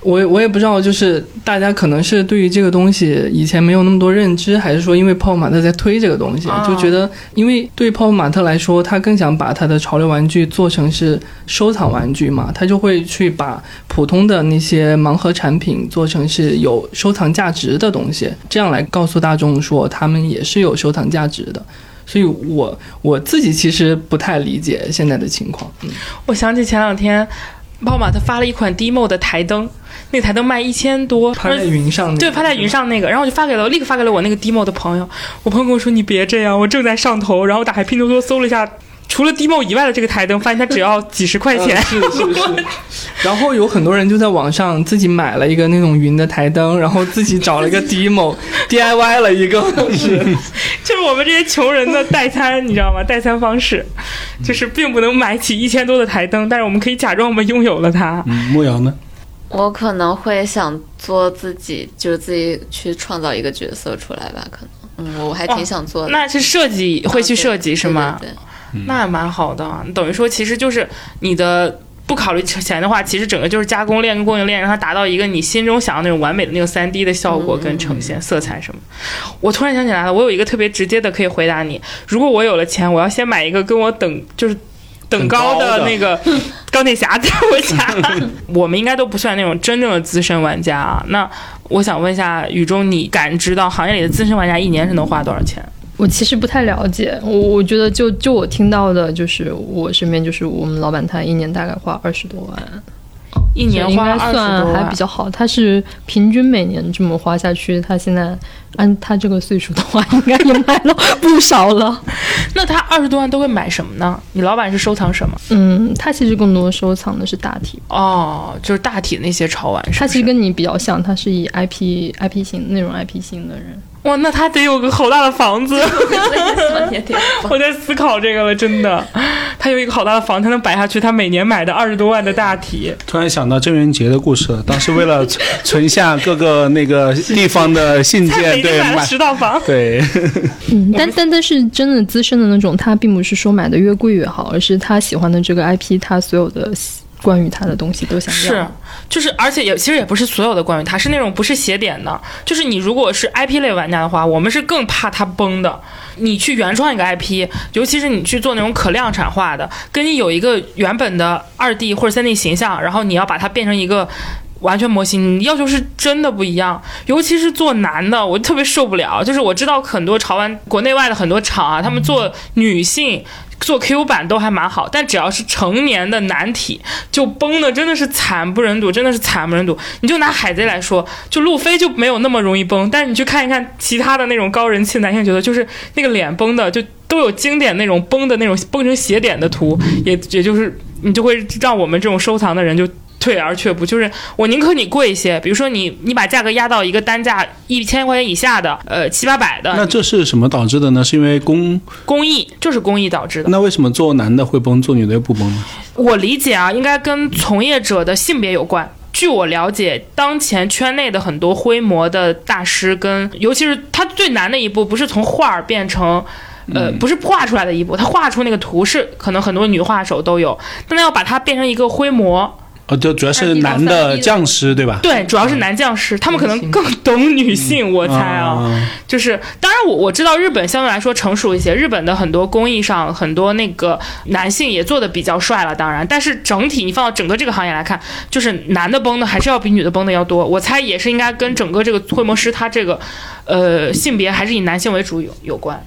我我也不知道，就是大家可能是对于这个东西以前没有那么多认知，还是说因为泡泡玛特在推这个东西，哦就觉得因为对泡泡玛特来说，他更想把他的潮流玩具做成是收藏玩具嘛，他就会去把普通的那些盲盒产品做成是有收藏价值的东西，这样来告诉大众说他们也是有收藏价值的。所以我我自己其实不太理解现在的情况。嗯我想起前两天，泡泡玛特发了一款 Demo 的台灯，[LAUGHS] 那台灯卖一千多，趴在云上、那个，对，趴在云上那个，然后我就发给了，立刻发给了我那个 demo 的朋友。我朋友跟我说：“你别这样，我正在上头。”然后我打开拼多多搜了一下，除了 demo 以外的这个台灯，发现它只要几十块钱。嗯是是是。然后有很多人就在网上自己买了一个那种云的台灯，然后自己找了一个 demo [LAUGHS] DIY 了一个，是 [LAUGHS] 就是我们这些穷人的代餐，你知道吗？代餐方式就是并不能买起一千多的台灯，但是我们可以假装我们拥有了它。嗯，莫瑶呢？我可能会想做自己，就是自己去创造一个角色出来吧，可能，嗯，我还挺想做的。那是设计会去设计是吗？对对对那蛮好的，等于说其实就是你的。不考虑钱的话，其实整个就是加工链跟供应链，让它达到一个你心中想要那种完美的那种三 D 的效果跟呈现、色彩什么。我突然想起来了，我有一个特别直接的可以回答你：如果我有了钱，我要先买一个跟我等就是等高的那个 [LAUGHS] 钢铁侠在我家。[LAUGHS] 我们应该都不算那种真正的资深玩家啊。那我想问一下雨中，你感知到行业里的资深玩家一年是能花多少钱？我其实不太了解，我我觉得就就我听到的，就是我身边就是我们老板他一年大概花二十多万，一年应该花二十算还多万比较好。他是平均每年这么花下去，他现在按他这个岁数的话，应该也买了不少了。[LAUGHS] 那他二十多万都会买什么呢？你老板是收藏什么？嗯，他其实更多收藏的是大体，哦，就是大体那些潮玩是是他其实跟你比较像，他是以 IP IP 型内容 IP 型的人。哇，那他得有个好大的房子。[LAUGHS] 我在思考这个了，真的，[LAUGHS] 他有一个好大的房，他能摆下去他每年买的二十多万的大体。突然想到郑渊洁的故事了。当时为了存 [LAUGHS] 存下各个那个地方的信件，对，买了买十套房。对，嗯，但但但是真的资深的那种，他并不是说买的越贵越好，而是他喜欢的这个 IP，他所有的关于他的东西都想要。是就是而且也其实也不是所有的关于它是那种不是写点的，就是你如果是 IP 类玩家的话，我们是更怕它崩的。你去原创一个 IP，尤其是你去做那种可量产化的，跟你有一个原本的二 D 或者三 D 形象，然后你要把它变成一个。完全模型要求是真的不一样，尤其是做男的，我特别受不了。就是我知道很多潮玩国内外的很多厂啊，他们做女性做 Q 版都还蛮好，但只要是成年的男体就崩的真的是惨不忍睹，真的是惨不忍睹。你就拿海贼来说，就路飞就没有那么容易崩，但是你去看一看其他的那种高人气男性角色，就是那个脸崩的就都有经典那种崩的那种崩成斜点的图，也也就是你就会让我们这种收藏的人就。退而却步，就是我宁可你贵一些，比如说你你把价格压到一个单价一千块钱以下的，呃七八百的。那这是什么导致的呢？是因为工工艺就是工艺导致的。那为什么做男的会崩，做女的又不崩呢？我理解啊，应该跟从业者的性别有关。据我了解，当前圈内的很多灰模的大师，跟尤其是他最难的一步，不是从画儿变成，呃，不是画出来的一步，他画出那个图是可能很多女画手都有，但他要把它变成一个灰模。呃，就主要是男的将士对吧？对，主要是男将士，他们可能更懂女性，我猜啊。就是当然，我我知道日本相对来说成熟一些，日本的很多工艺上很多那个男性也做的比较帅了。当然，但是整体你放到整个这个行业来看，就是男的崩的还是要比女的崩的要多。我猜也是应该跟整个这个绘模师他这个呃性别还是以男性为主有有关。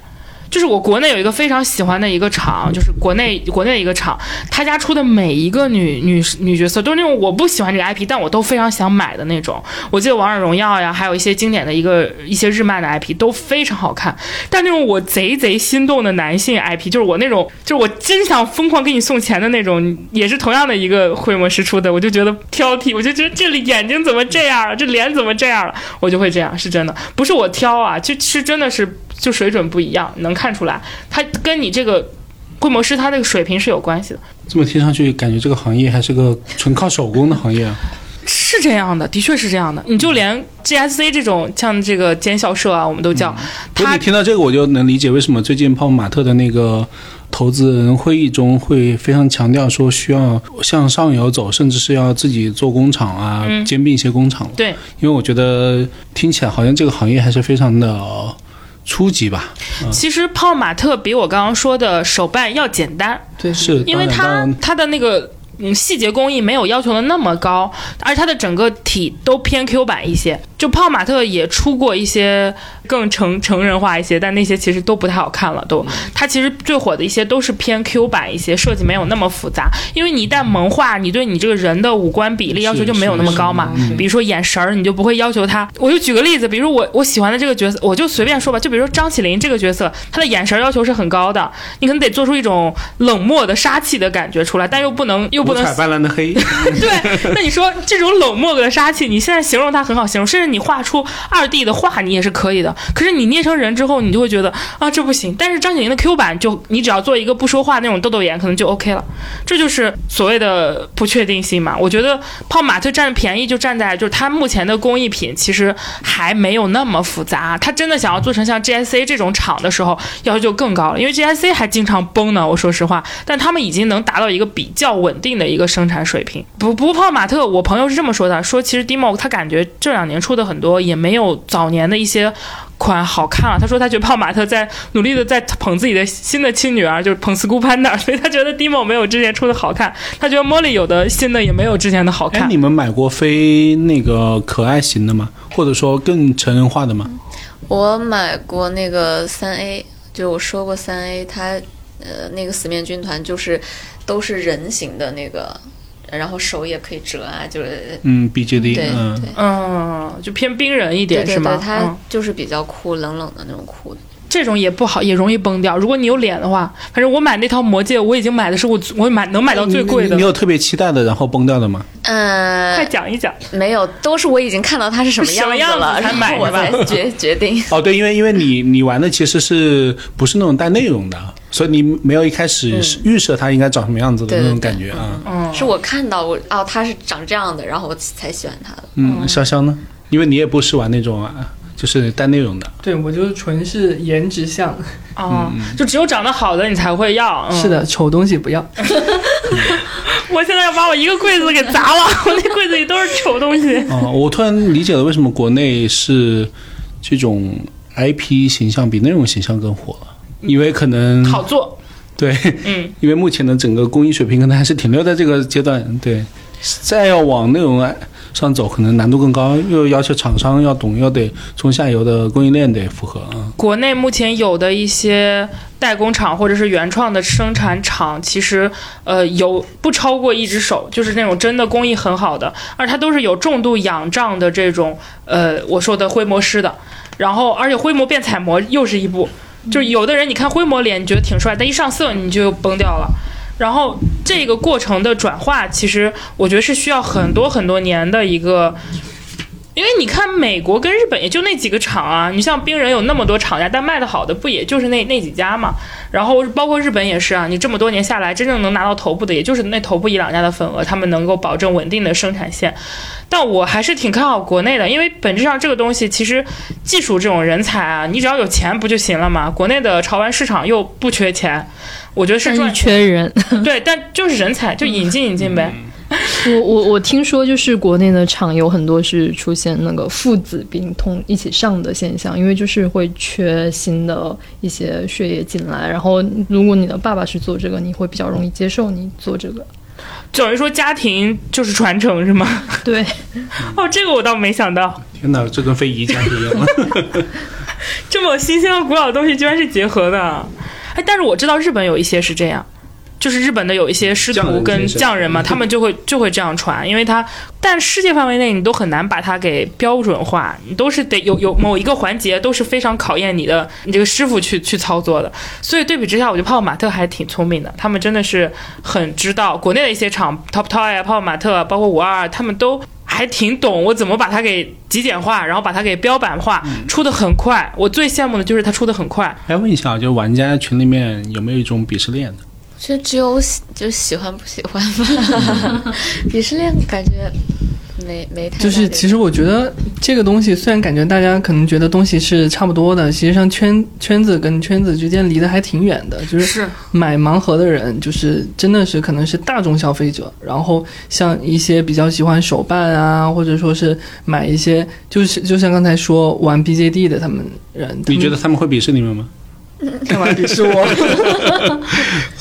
就是我国内有一个非常喜欢的一个厂，就是国内国内一个厂，他家出的每一个女女女角色都是那种我不喜欢这个 IP，但我都非常想买的那种。我记得王者荣耀呀，还有一些经典的一个一些日漫的 IP 都非常好看。但那种我贼贼心动的男性 IP，就是我那种就是我真想疯狂给你送钱的那种，也是同样的一个绘模师出的，我就觉得挑剔，我就觉得这里眼睛怎么这样了，这脸怎么这样了，我就会这样，是真的，不是我挑啊，就是真的是。就水准不一样，能看出来，它跟你这个规模师他那个水平是有关系的。这么听上去，感觉这个行业还是个纯靠手工的行业啊。是这样的，的确是这样的。你就连 GSC 这种像这个尖校社啊，我们都叫。他你听到这个，我就能理解为什么最近泡泡玛特的那个投资人会议中会非常强调说需要向上游走，甚至是要自己做工厂啊，兼并一些工厂。对，因为我觉得听起来好像这个行业还是非常的。初级吧，其实泡玛特比我刚刚说的手办要简单，对，是因为它它的那个。嗯，细节工艺没有要求的那么高，而且它的整个体都偏 Q 版一些。就泡玛特也出过一些更成成人化一些，但那些其实都不太好看了。都，它其实最火的一些都是偏 Q 版一些，设计没有那么复杂。因为你一旦萌化，你对你这个人的五官比例要求就没有那么高嘛。比如说眼神儿，你就不会要求他。我就举个例子，比如我我喜欢的这个角色，我就随便说吧。就比如说张起灵这个角色，他的眼神要求是很高的，你可能得做出一种冷漠的杀气的感觉出来，但又不能又不能。斑斓的黑，[LAUGHS] 对，那你说这种冷漠的杀气，你现在形容他很好形容，甚至你画出二 D 的画，你也是可以的。可是你捏成人之后，你就会觉得啊，这不行。但是张景林的 Q 版，就你只要做一个不说话那种豆豆眼，可能就 OK 了。这就是所谓的不确定性嘛。我觉得泡玛特占便宜就占在就是它目前的工艺品其实还没有那么复杂。它真的想要做成像 GSC 这种厂的时候，要求就更高了，因为 GSC 还经常崩呢。我说实话，但他们已经能达到一个比较稳定的一个。生产水平不不泡玛特，我朋友是这么说的，说其实 Demo 他感觉这两年出的很多也没有早年的一些款好看了。他说他觉得泡玛特在努力的在捧自己的新的亲女儿，就是捧 School Panda，所以他觉得 Demo 没有之前出的好看。他觉得 Molly 有的新的也没有之前的好看。你们买过非那个可爱型的吗？或者说更成人化的吗？我买过那个三 A，就我说过三 A，它呃那个死面军团就是。都是人形的那个，然后手也可以折啊，就是嗯，BJD，对对，嗯，就偏冰人一点是吗？它就是比较酷，冷冷的那种酷。这种也不好，也容易崩掉。如果你有脸的话，反正我买那套魔戒，我已经买的是我我买能买到最贵的。你有特别期待的，然后崩掉的吗？嗯，快讲一讲。没有，都是我已经看到它是什么样子了，才买我才决决定。哦，对，因为因为你你玩的其实是不是那种带内容的，所以你没有一开始预设它应该长什么样子的那种感觉啊。嗯，是我看到我哦，它是长这样的，然后我才喜欢它的。嗯，潇潇呢？因为你也不是玩那种啊。就是带内容的。对我就是纯是颜值向，哦，就只有长得好的你才会要。嗯是，的，丑东西不要。[LAUGHS] 我现在要把我一个柜子给砸了，[LAUGHS] 我那柜子里都是丑东西。啊、[LAUGHS] 我突然理解了为什么国内是这种 IP 形象比内容形象更火了，因为可能好做，对，嗯，因为目前的整个工艺水平可能还是停留在这个阶段，对，再要往内容上走，可能难度更高，又要求厂商要懂，要得中下游的供应链得符合啊。国内目前有的一些代工厂或者是原创的生产厂，其实呃有不超过一只手，就是那种真的工艺很好的，而它都是有重度仰仗的这种呃我说的灰模师的，然后而且灰模变彩模又是一步，就是有的人你看灰模脸你觉得挺帅，但一上色你就崩掉了。然后这个过程的转化，其实我觉得是需要很多很多年的一个因为你看美国跟日本也就那几个厂啊，你像冰人有那么多厂家，但卖的好的不也就是那那几家嘛？然后包括日本也是啊，你这么多年下来，真正能拿到头部的也就是那头部一两家的份额，他们能够保证稳定的生产线。但我还是挺看好国内的，因为本质上这个东西其实技术这种人才啊，你只要有钱不就行了嘛？国内的潮玩市场又不缺钱，我觉得是赚缺人。对，但就是人才就引进引进呗。我我我听说，就是国内的厂有很多是出现那个父子兵同一起上的现象，因为就是会缺新的一些血液进来，然后如果你的爸爸是做这个，你会比较容易接受你做这个。等于说家庭就是传承是吗？[LAUGHS] 对，哦，这个我倒没想到。天哪，这跟非遗家庭一样了。[LAUGHS] 这么新鲜和古老的东西居然是结合的，哎，但是我知道日本有一些是这样，就是日本的有一些师徒跟匠人嘛，他们就会就会这样传，因为他，但世界范围内你都很难把它给标准化，你都是得有有某一个环节都是非常考验你的你这个师傅去去操作的，所以对比之下，我觉得泡泡玛特还挺聪明的，他们真的是很知道国内的一些厂，Top Toy 啊、泡泡玛特，包括五二，他们都。还挺懂我怎么把它给极简化，然后把它给标版化，出的很快。我最羡慕的就是它出的很快。来问一下，就玩家群里面有没有一种鄙视链的？其实只有喜就喜欢不喜欢吧，鄙视链感觉没没太就是其实我觉得这个东西，虽然感觉大家可能觉得东西是差不多的，其实际上圈圈子跟圈子之间离得还挺远的。就是是买盲盒的人，就是真的是可能是大众消费者，然后像一些比较喜欢手办啊，或者说是买一些，就是就像刚才说玩 BJD 的他们人，你觉得得他们会鄙视你们吗？[LAUGHS] 干嘛鄙视我？[LAUGHS]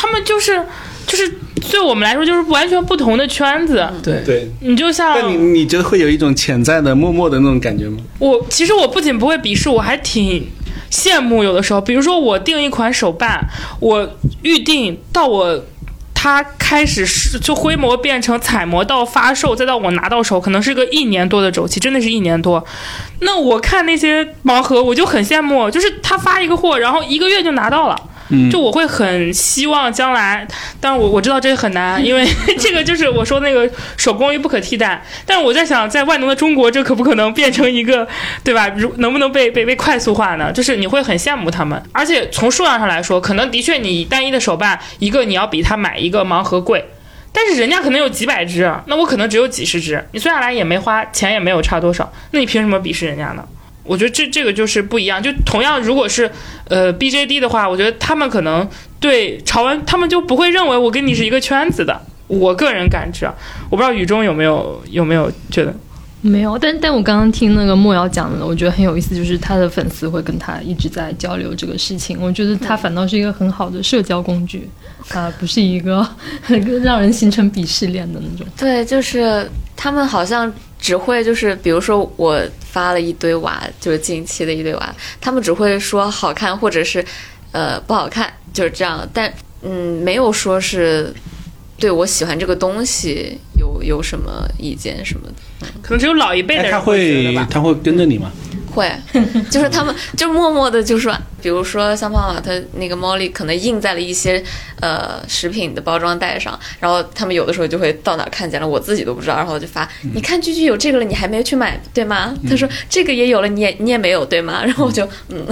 他们就是就是对我们来说就是完全不同的圈子。对，对。你就像那你你觉得会有一种潜在的、默默的那种感觉吗？我，其实我不仅不会鄙视，我还挺羡慕。有的时候，比如说我订一款手办，我预定到我。它开始是就灰模变成彩模到发售，再到我拿到手，可能是个一年多的周期，真的是一年多。那我看那些盲盒，我就很羡慕，就是他发一个货，然后一个月就拿到了。嗯，就我会很希望将来，但是我我知道这个很难，[LAUGHS] 因为 [LAUGHS] 这个就是我说那个手工艺不可替代。但是我在想，在万能的中国，这可不可能变成一个，对吧？如能不能被被被快速化呢？就是你会很羡慕他们，而且从数量上来说，可能的确你单一的手办一个你要比他买一个盲盒贵。但是人家可能有几百只，那我可能只有几十只，你算下来也没花钱，也没有差多少，那你凭什么鄙视人家呢？我觉得这这个就是不一样。就同样，如果是呃 BJD 的话，我觉得他们可能对潮玩，他们就不会认为我跟你是一个圈子的。我个人感知啊，我不知道雨中有没有有没有觉得，没有，但但我刚刚听那个莫瑶讲的，我觉得很有意思，就是他的粉丝会跟他一直在交流这个事情。我觉得他反倒是一个很好的社交工具，啊，不是一个很 [LAUGHS] 让人形成鄙视链的那种。对，就是他们好像只会就是，比如说我发了一堆娃，就是近期的一堆娃，他们只会说好看或者是呃不好看，就是这样。但嗯，没有说是对我喜欢这个东西有有什么意见什么的。可能只有老一辈的哎，他。会他会跟着你吗？会，[LAUGHS] 就是他们就默默的就说，比如说像胖胖他那个猫力可能印在了一些呃食品的包装袋上，然后他们有的时候就会到哪看见了，我自己都不知道，然后我就发，你看居居有这个了，你还没去买对吗？他说这个也有了，你也你也没有对吗？然后我就嗯，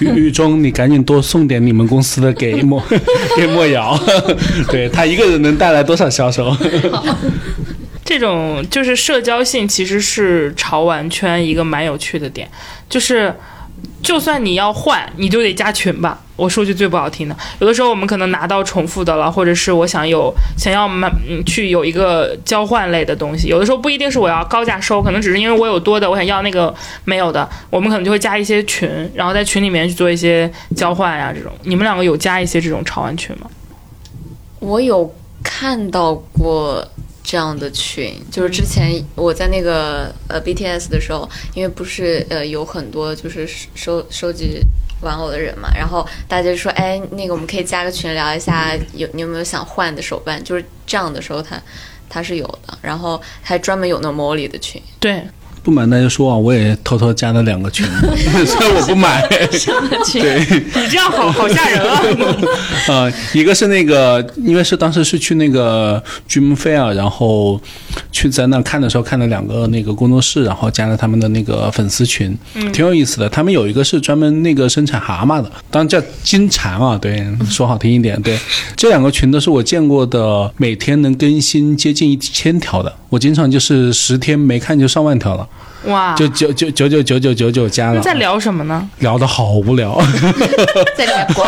雨雨中，你赶紧多送点你们公司的给莫 [LAUGHS] 给莫瑶，[LAUGHS] 对他一个人能带来多少销售？这种就是社交性，其实是潮玩圈一个蛮有趣的点，就是就算你要换，你就得加群吧。我说句最不好听的，有的时候我们可能拿到重复的了，或者是我想有想要买去有一个交换类的东西，有的时候不一定是我要高价收，可能只是因为我有多的，我想要那个没有的，我们可能就会加一些群，然后在群里面去做一些交换呀、这种。你们两个有加一些这种潮玩群吗？我有看到过这样的群，就是之前我在那个呃 BTS 的时候，因为不是呃有很多就是收收集玩偶的人嘛，然后大家就说，哎，那个我们可以加个群聊一下，有你有没有想换的手办？就是这样的时候他，他是有的，然后还专门有那种魔力的群，对，不瞒大家说啊，我也偷偷加了两个群，[LAUGHS] 虽然我不买。对，你这样好好吓人啊！[LAUGHS] 呃，一个是那个，因为是当时是去那个 Dream Fair，然后去在那看的时候看了两个那个工作室，然后加了他们的那个粉丝群，挺有意思的。他们有一个是专门那个生产蛤蟆的，当然叫金蝉啊，对，说好听一点，对，这两个群都是我见过的每天能更新接近一千条的，我经常就是十天没看就上万条了，哇，就九九九九九九九九加了，在聊什么呢？聊的好无聊。[LAUGHS] 在里面呱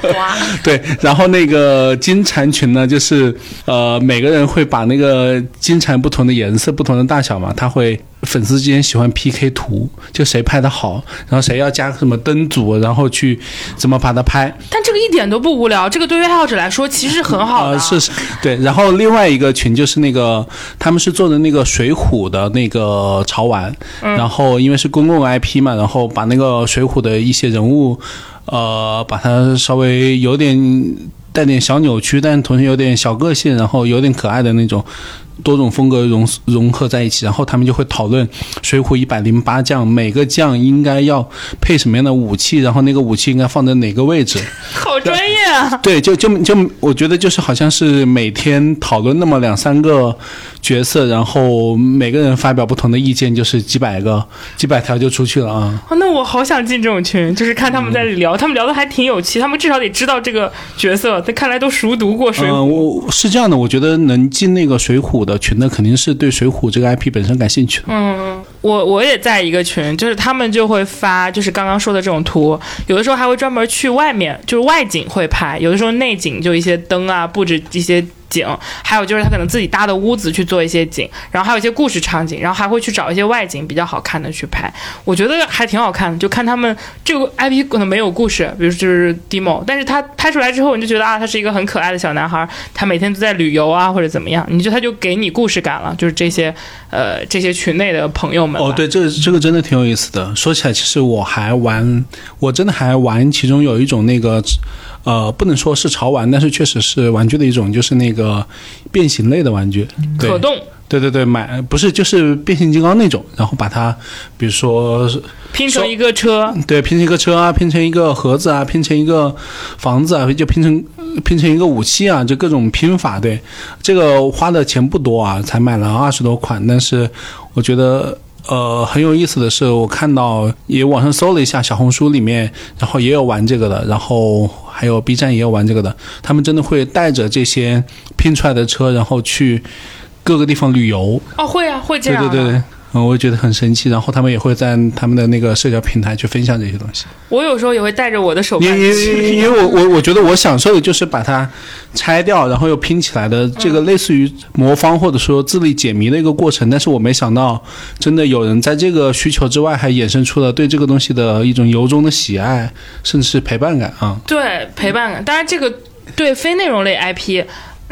呱，[LAUGHS] 对，然后那个金蝉群呢，就是呃，每个人会把那个金蝉不同的颜色、不同的大小嘛，他会粉丝之间喜欢 PK 图，就谁拍的好，然后谁要加什么灯组，然后去怎么把它拍。但这个一点都不无聊，这个对于爱好者来说其实很好的。呃，是是，对。然后另外一个群就是那个他们是做的那个水浒的那个潮玩，然后因为是公共 IP 嘛，然后把那个水浒的一些人物，呃，把它稍微有点带点小扭曲，但同时有点小个性，然后有点可爱的那种。多种风格融融合在一起，然后他们就会讨论《水浒一百零八将》，每个将应该要配什么样的武器，然后那个武器应该放在哪个位置。[LAUGHS] 好专业啊！对，就就就，我觉得就是好像是每天讨论那么两三个角色，然后每个人发表不同的意见，就是几百个、几百条就出去了啊。啊，那我好想进这种群，就是看他们在聊，他们聊的还挺有趣，他们至少得知道这个角色，但看来都熟读过《水浒》嗯，我是这样的，我觉得能进那个《水浒》的群那，肯定是对《水浒》这个 IP 本身感兴趣的。嗯，我我也在一个群，就是他们就会发，就是刚刚说的这种图，有的时候还会专门去外面，就是外景会拍，有的时候内景就一些灯啊，布置一些景，还有就是他可能自己搭的屋子去做一些景，然后还有一些故事场景，然后还会去找一些外景比较好看的去拍，我觉得还挺好看的。就看他们这个 IP 可能没有故事，比如就是 demo，但是他拍出来之后，你就觉得啊，他是一个很可爱的小男孩，他每天都在旅游啊或者怎么样，你就他就给你故事感了，就是这些呃这些群内的朋友们。哦，对，这个这个真的挺有意思的。说起来，其实我还玩，我真的还玩，其中有一种那个，呃，不能说是潮玩，但是确实是玩具的一种，就是那个变形类的玩具，对可动对对对，买不是就是变形金刚那种，然后把它，比如说拼成一个车，对拼成一个车啊，拼成一个盒子啊，拼成一个房子啊，就拼成拼成一个武器啊，就各种拼法。对，这个花的钱不多啊，才买了二十多款，但是我觉得。呃，很有意思的是，我看到也网上搜了一下，小红书里面，然后也有玩这个的，然后还有 B 站也有玩这个的。他们真的会带着这些拼出来的车，然后去各个地方旅游。哦，会啊，会这样、啊。对对对，嗯，我觉得很神奇。然后他们也会在他们的那个社交平台去分享这些东西。我有时候也会带着我的手因办为因为因为我我我觉得我享受的就是把它拆掉，然后又拼起来的这个类似于魔方或者说智力解谜的一个过程。但是我没想到，真的有人在这个需求之外，还衍生出了对这个东西的一种由衷的喜爱，甚至是陪伴感啊。对陪伴感。当然，这个对非内容类 IP。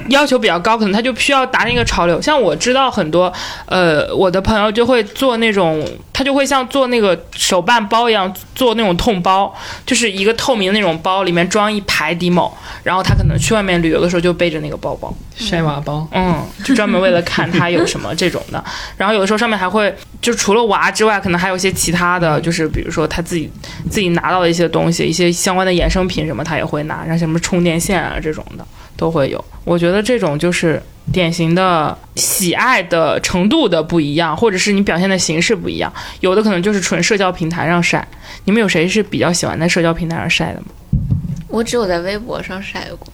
要求比较高，可能他就需要达那个潮流。像我知道很多，呃，我的朋友就会做那种，他就会像做那个手办包一样，做那种痛包，就是一个透明那种包，里面装一排 demo，然后他可能去外面旅游的时候就背着那个包包，晒娃包，嗯，就专门为了看它有什么这种的。然后有的时候上面还会，就除了娃之外，可能还有一些其他的，就是比如说他自己自己拿到的一些东西，一些相关的衍生品什么，他也会拿，像什么充电线啊这种的都会有。我觉得这种就是典型的喜爱的程度的不一样，或者是你表现的形式不一样。有的可能就是纯社交平台上晒。你们有谁是比较喜欢在社交平台上晒的吗？我只有在微博上晒过。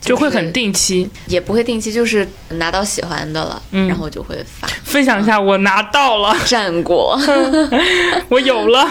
就会很定期。也不会定期，就是拿到喜欢的了，嗯然后就会发分享一下，我拿到了，[LAUGHS] 战果。[LAUGHS] 我有了，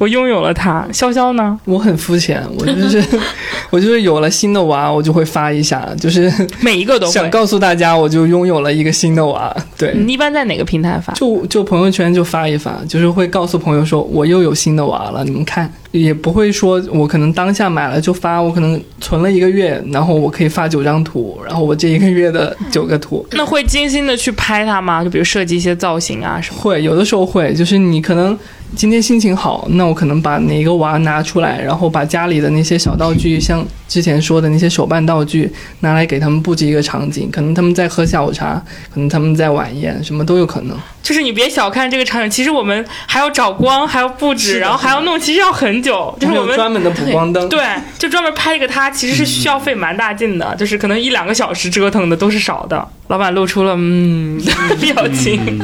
我拥有了它。潇潇呢？我很肤浅，我就是 [LAUGHS] 我就是有了新的娃，我就会发一下，就是每一个都想。告诉大家，我就拥有了一个新的娃。对，你一般在哪个平台发？就就朋友圈就发一发，就是会告诉朋友说我又有新的娃了，你们看，也不会说我可能当下买了就发，我可能存了一个月，然后我可以发九张图，然后我这一个月的九个图。那会精心的去拍它吗？就比如设计一些造型啊什么。会有的时候会，就是你可能今天心情好，那我可能把哪个娃拿出来，然后把家里的那些小道具，像之前说的那些手办道具，拿来给他们布置一个场景，可能他们在喝下午茶，可能他们在晚宴，什么都有可能。就是你别小看这个场景，其实我们还要找光，还要布置，然后还要弄，其实要很久。就是我们专门的补光灯，对，就专门拍一个它，其实是需要费蛮大劲的，就是可能一两个小时折腾的都是少的。老板露出了嗯表情。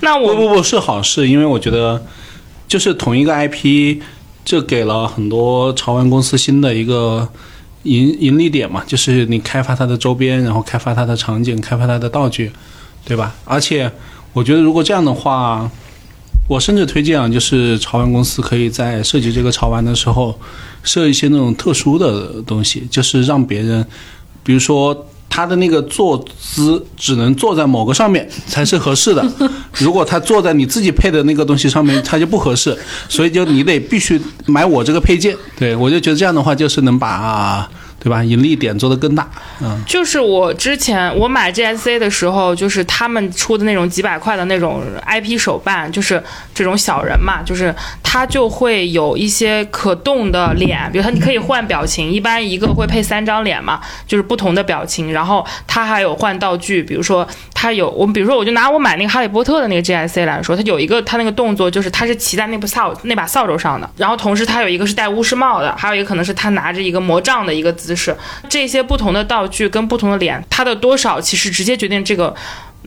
那我不不不是好事，因为我觉得就是同一个 IP，这给了很多潮玩公司新的一个盈盈利点嘛，就是你开发它的周边，然后开发它的场景，开发它的道具，对吧？而且我觉得如果这样的话，我甚至推荐啊，就是潮玩公司可以在设计这个潮玩的时候设一些那种特殊的东西，就是让别人，比如说。他的那个坐姿只能坐在某个上面才是合适的，[LAUGHS] 如果他坐在你自己配的那个东西上面，他就不合适，所以就你得必须买我这个配件。对我就觉得这样的话，就是能把对吧盈利点做得更大。嗯，就是我之前我买 GSC 的时候，就是他们出的那种几百块的那种 IP 手办，就是这种小人嘛，就是它就会有一些可动的脸，比如它你可以换表情，一般一个会配三张脸嘛，就是不同的表情，然后它还有换道具，比如说它有我们比如说我就拿我买那个哈利波特的那个 GSC 来说，它有一个它那个动作就是它是骑在那部扫那把扫帚上的，然后同时它有一个是戴巫师帽的，还有一个可能是他拿着一个魔杖的一个姿是，这些不同的道具跟不同的脸，它的多少其实直接决定这个。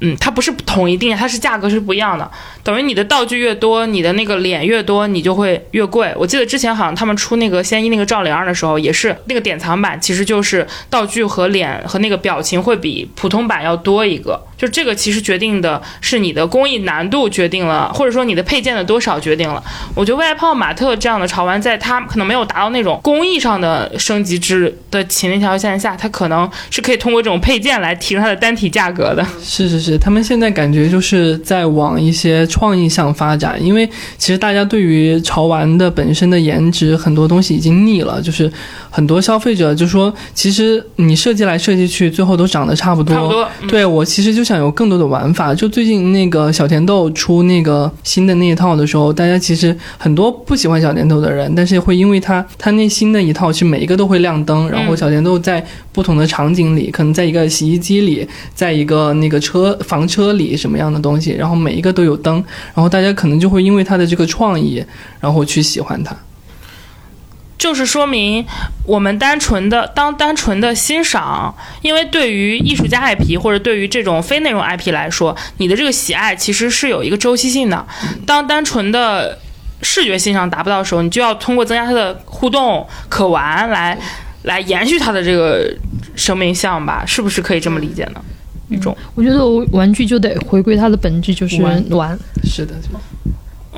嗯，它不是统一定，它是价格是不一样的。等于你的道具越多，你的那个脸越多，你就会越贵。我记得之前好像他们出那个仙一那个赵灵儿的时候，也是那个典藏版，其实就是道具和脸和那个表情会比普通版要多一个。就这个其实决定的是你的工艺难度决定了，或者说你的配件的多少决定了。我觉得未来泡玛特这样的潮玩，在它可能没有达到那种工艺上的升级之的前提条件下，它可能是可以通过这种配件来提升它的单体价格的。是是是，他们现在感觉就是在往一些创意上发展，因为其实大家对于潮玩的本身的颜值很多东西已经腻了，就是很多消费者就说，其实你设计来设计去，最后都长得差不多。差不多，嗯对我其实就想有更多的玩法。就最近那个小甜豆出那个新的那一套的时候，大家其实很多不喜欢小甜豆的人，但是会因为它它那新的一套，其实每一个都会亮灯，然后小甜豆在不同的场景里，可能在一个洗衣机里，在一个那个车房车里什么样的东西，然后每一个都有灯，然后大家可能就会因为它的这个创意，然后去喜欢它。就是说明我们单纯的当单纯的欣赏，因为对于艺术家 IP 或者对于这种非内容 IP 来说，你的这个喜爱其实是有一个周期性的。当单纯的视觉欣赏达不到的时候，你就要通过增加它的互动、可玩来来延续它的这个生命相吧？是不是可以这么理解呢？一种，我觉得玩具就得回归它的本质，就是玩玩。是的，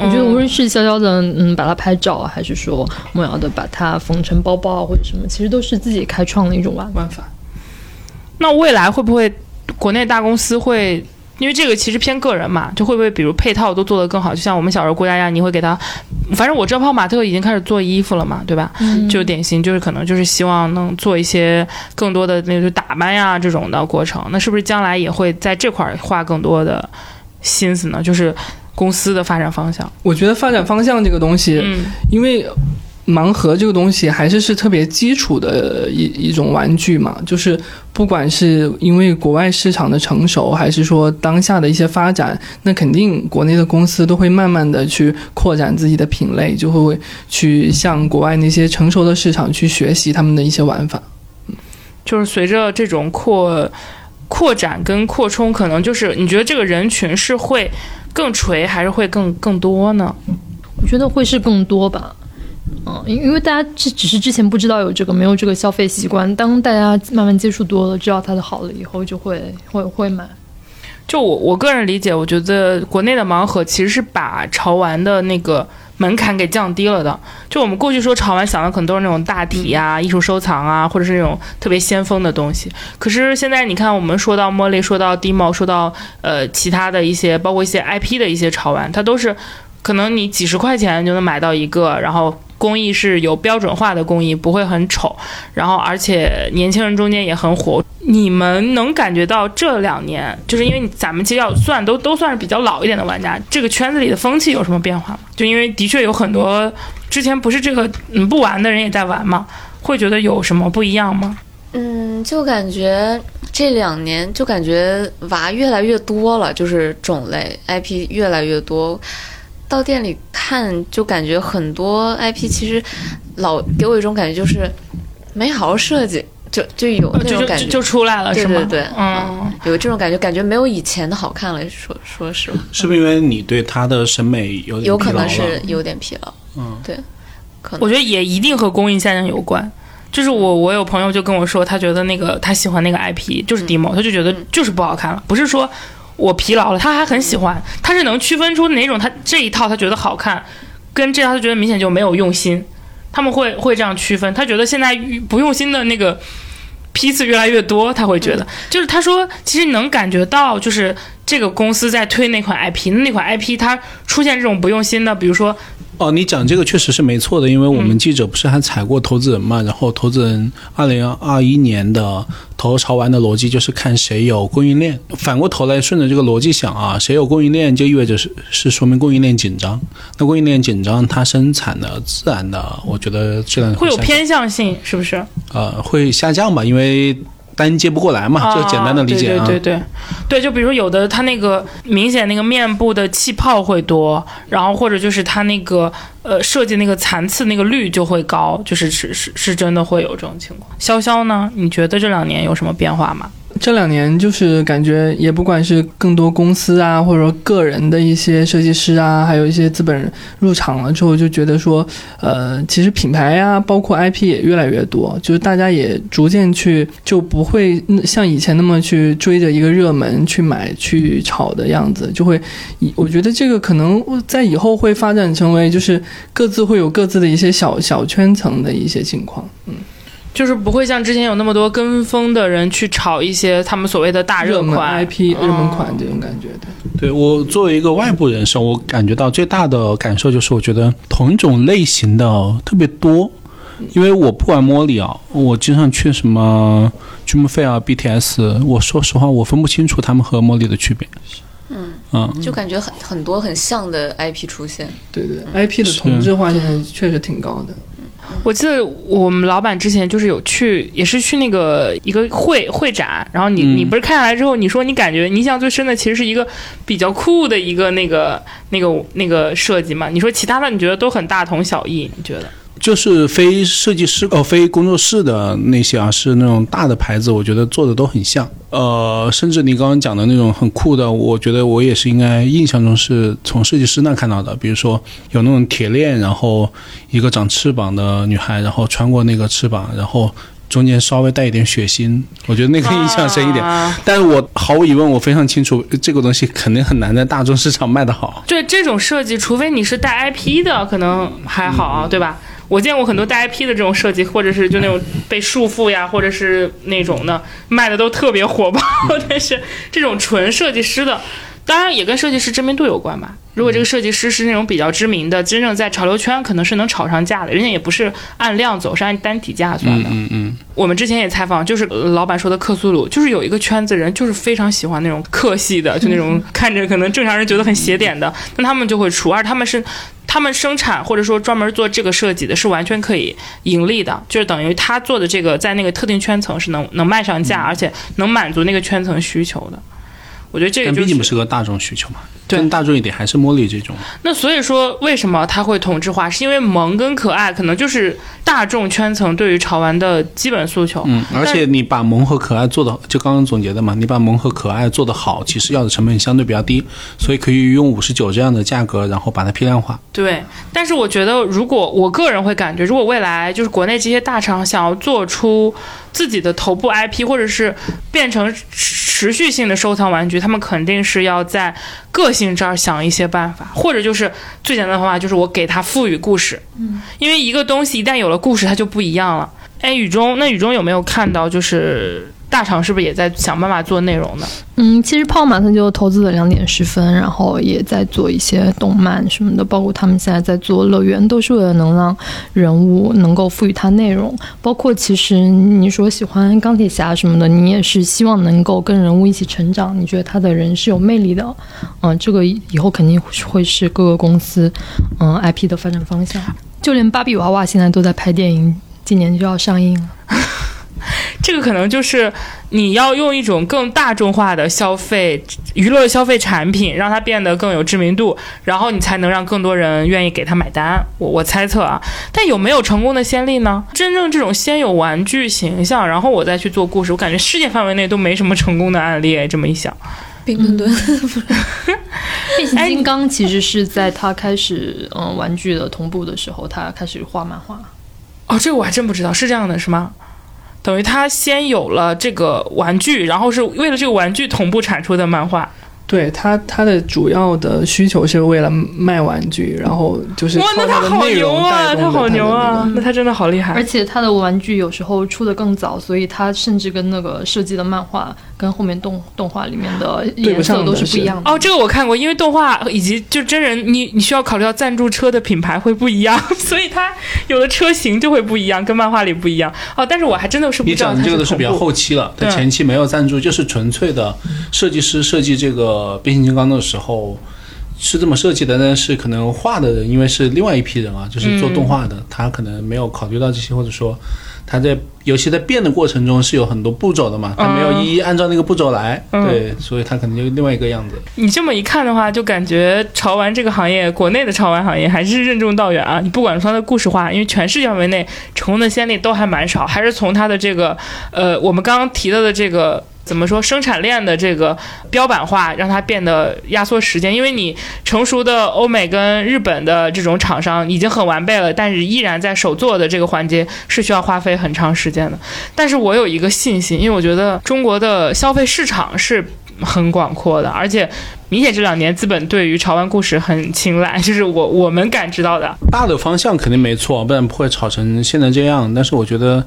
我觉得无嗯论是潇潇的，嗯，把它拍照啊，还是说梦瑶的把它缝成包包啊，或者什么，其实都是自己开创的一种玩法。玩法。那未来会不会国内大公司会？因为这个其实偏个人嘛，就会不会比如配套都做得更好？就像我们小时候郭佳佳，你会给他，反正我知道泡玛特已经开始做衣服了嘛，对吧？嗯就典型就是可能就是希望能做一些更多的那个打扮呀这种的过程。那是不是将来也会在这块儿花更多的心思呢？就是公司的发展方向。我觉得发展方向这个东西，嗯因为盲盒这个东西还是是特别基础的一一种玩具嘛，就是不管是因为国外市场的成熟，还是说当下的一些发展，那肯定国内的公司都会慢慢的去扩展自己的品类，就会去向国外那些成熟的市场去学习他们的一些玩法。就是随着这种扩扩展跟扩充，可能就是你觉得这个人群是会更垂，还是会更更多呢？我觉得会是更多吧。嗯，因因为大家这只是之前不知道有这个，没有这个消费习惯。当大家慢慢接触多了，知道它的好了以后，就会会会买。就我我个人理解，我觉得国内的盲盒其实是把潮玩的那个门槛给降低了的。就我们过去说潮玩，想的可能都是那种大体啊、艺术收藏啊，或者是那种特别先锋的东西。可是现在你看，我们说到茉莉，说到 Demo，说到呃其他的一些，包括一些 IP 的一些潮玩，它都是可能你几十块钱就能买到一个，然后工艺是有标准化的工艺，不会很丑，然后而且年轻人中间也很火。你们能感觉到这两年，就是因为咱们其实要算都都算是比较老一点的玩家，这个圈子里的风气有什么变化吗？就因为的确有很多之前不是这个嗯不玩的人也在玩嘛，会觉得有什么不一样吗？嗯，就感觉这两年就感觉娃越来越多了，就是种类 IP 越来越多。到店里看，就感觉很多 IP 其实老给我一种感觉，就是没好好设计，就就有那就就种感觉，就出来了是吗？对对。对，嗯，有这种感觉，感觉没有以前的好看了。说说实话，是不是因为你对他的审美有点有可疲劳了？能是有点疲劳。嗯，对，可能。我觉得也一定和供应现象有关。就是我，我有朋友就跟我说，他觉得那个他喜欢那个 IP 就是 demo，、他就觉得就是不好看了，不是说我疲劳了，他还很喜欢，他是能区分出哪种他这一套他觉得好看，跟这套他觉得明显就没有用心，他们会会这样区分。他觉得现在不用心的那个批次越来越多，他会觉得，就是他说其实能感觉到，就是这个公司在推那款 IP，那款 IP 它出现这种不用心的，比如说哦，你讲这个确实是没错的，因为我们记者不是还采过投资人嘛，然后投资人二零二一年的投潮玩的逻辑就是看谁有供应链，反过头来顺着这个逻辑想啊，谁有供应链就意味着是是说明供应链紧张，那供应链紧张，它生产的自然的，我觉得质量会有偏向性，是不是？呃会下降吧，因为单接不过来嘛，就简单的理解啊。对对对对对，就比如说有的它那个明显那个面部的气泡会多，然后或者就是它那个呃设计那个残次那个率就会高，就是是是是真的会有这种情况。潇潇呢？你觉得这两年有什么变化吗？这两年就是感觉，也不管是更多公司啊，或者说个人的一些设计师啊，还有一些资本入场了之后，就觉得说，呃，其实品牌呀、包括 IP 也越来越多，就是大家也逐渐去就不会像以前那么去追着一个热门去买去炒的样子，就会我觉得这个可能在以后会发展成为就是各自会有各自的一些小小圈层的一些情况。嗯就是不会像之前有那么多跟风的人去炒一些他们所谓的大热门款 IP 热门款哦这种感觉的。对我作为一个外部人士，我感觉到最大的感受就是，我觉得同一种类型的特别多。因为我不玩茉莉啊，我经常去什么 Dream Fair、BTS，我说实话，我分不清楚他们和茉莉的区别。嗯嗯，就感觉很很多很像的 IP 出现。对对，IP 的同质化现在确实挺高的。我记得我们老板之前就是有去，也是去那个一个会会展，然后你、嗯你不是看下来之后，你说你感觉你印象最深的其实是一个比较酷的一个那个那个那个设计嘛？你说其他的你觉得都很大同小异？你觉得？就是非设计师哦，非工作室的那些啊，是那种大的牌子，我觉得做的都很像。呃，甚至你刚刚讲的那种很酷的，我觉得我也是应该印象中是从设计师那看到的。比如说有那种铁链，然后一个长翅膀的女孩，然后穿过那个翅膀，然后中间稍微带一点血腥，我觉得那个印象深一点。啊但是我毫无疑问，我非常清楚这个东西肯定很难在大众市场卖得好。对这种设计，除非你是带 IP 的，可能还好，对吧？我见过很多带 IP 的这种设计，或者是就那种被束缚呀，或者是那种的卖的都特别火爆。[LAUGHS] 但是这种纯设计师的，当然也跟设计师知名度有关吧。如果这个设计师是那种比较知名的，真正在潮流圈可能是能炒上价的，人家也不是按量走，是按单体价算的。嗯嗯，我们之前也采访，就是呃老板说的克苏鲁，就是有一个圈子人就是非常喜欢那种克系的，就那种看着可能正常人觉得很邪点的，那他们就会出，而他们是他们生产或者说专门做这个设计的，是完全可以盈利的，就是等于他做的这个在那个特定圈层是能能卖上价，而且能满足那个圈层需求的。我觉得这个但就是毕竟不是个大众需求嘛。对更大众一点还是茉莉这种。那所以说，为什么它会同质化？是因为萌跟可爱可能就是大众圈层对于潮玩的基本诉求。嗯，而且你把萌和可爱做的，就刚刚总结的嘛，你把萌和可爱做的好，其实要的成本相对比较低，所以可以用五十九这样的价格，然后把它批量化。对，但是我觉得，如果我个人会感觉，如果未来就是国内这些大厂想要做出自己的头部 IP，或者是变成持续性的收藏玩具，他们肯定是要在个性这儿想一些办法，或者就是最简单的方法就是我给它赋予故事。嗯，因为一个东西一旦有了故事，它就不一样了。哎，雨中，那雨中有没有看到就是？大厂是不是也在想办法做内容呢？嗯，其实泡马特就投资了两点十分，然后也在做一些动漫什么的，包括他们现在在做乐园，都是为了能让人物能够赋予它内容。包括其实你说喜欢钢铁侠什么的，你也是希望能够跟人物一起成长，你觉得他的人是有魅力的。嗯，这个以后肯定会是各个公司嗯 IP 的发展 [LAUGHS] 方向。就连芭比娃娃现在都在拍电影，今年就要上映了。[LAUGHS] 这个可能就是你要用一种更大众化的消费娱乐消费产品，让它变得更有知名度，然后你才能让更多人愿意给他买单。我我猜测啊，但有没有成功的先例呢？真正这种先有玩具形象，然后我再去做故事，我感觉世界范围内都没什么成功的案例。这么一想，冰墩墩，[LAUGHS] [LAUGHS] 变形金刚其实是在他开始嗯玩具的同步的时候，他开始画漫画。哦，这个我还真不知道，是这样的，是吗？等于他先有了这个玩具，然后是为了这个玩具同步产出的漫画。对他，他的主要的需求是为了卖玩具，然后就是哇，那他好牛啊，他好牛啊，那他真的好厉害而。且他的玩具有时候出的更早，所以他甚至跟那个设计的漫画跟后面动动画里面的颜色都是是不一样的。哦，这个我看过，因为动画以及就真人，你你需要考虑到赞助车的品牌会不一样，[LAUGHS] 所以它有的车型就会不一样，跟漫画里不一样。哦，但是我还真的是不你知道你讲的这个都是比较后期了，它对前期没有赞助，就是纯粹的设计师设计这个变形金刚的时候是这么设计的，但是可能画的人因为是另外一批人啊，就是做动画的，他可能没有考虑到这些，或者说他在游戏在变的过程中是有很多步骤的嘛，它没有一一按照那个步骤来，嗯对，所以它可能就另外一个样子。你这么一看的话，就感觉潮玩这个行业，国内的潮玩行业还是任重道远啊。你不管说它的故事化，因为全世界范围内成功的先例都还蛮少，还是从它的这个呃，我们刚刚提到的这个。怎么说？生产链的这个标板化，让它变得压缩时间，因为你成熟的欧美跟日本的这种厂商已经很完备了，但是依然在手做的这个环节是需要花费很长时间的。但是我有一个信心，因为我觉得中国的消费市场是很广阔的，而且明显这两年资本对于潮玩故事很青睐，就是我我们感知到的。大的方向肯定没错，不然不会炒成现在这样。但是我觉得，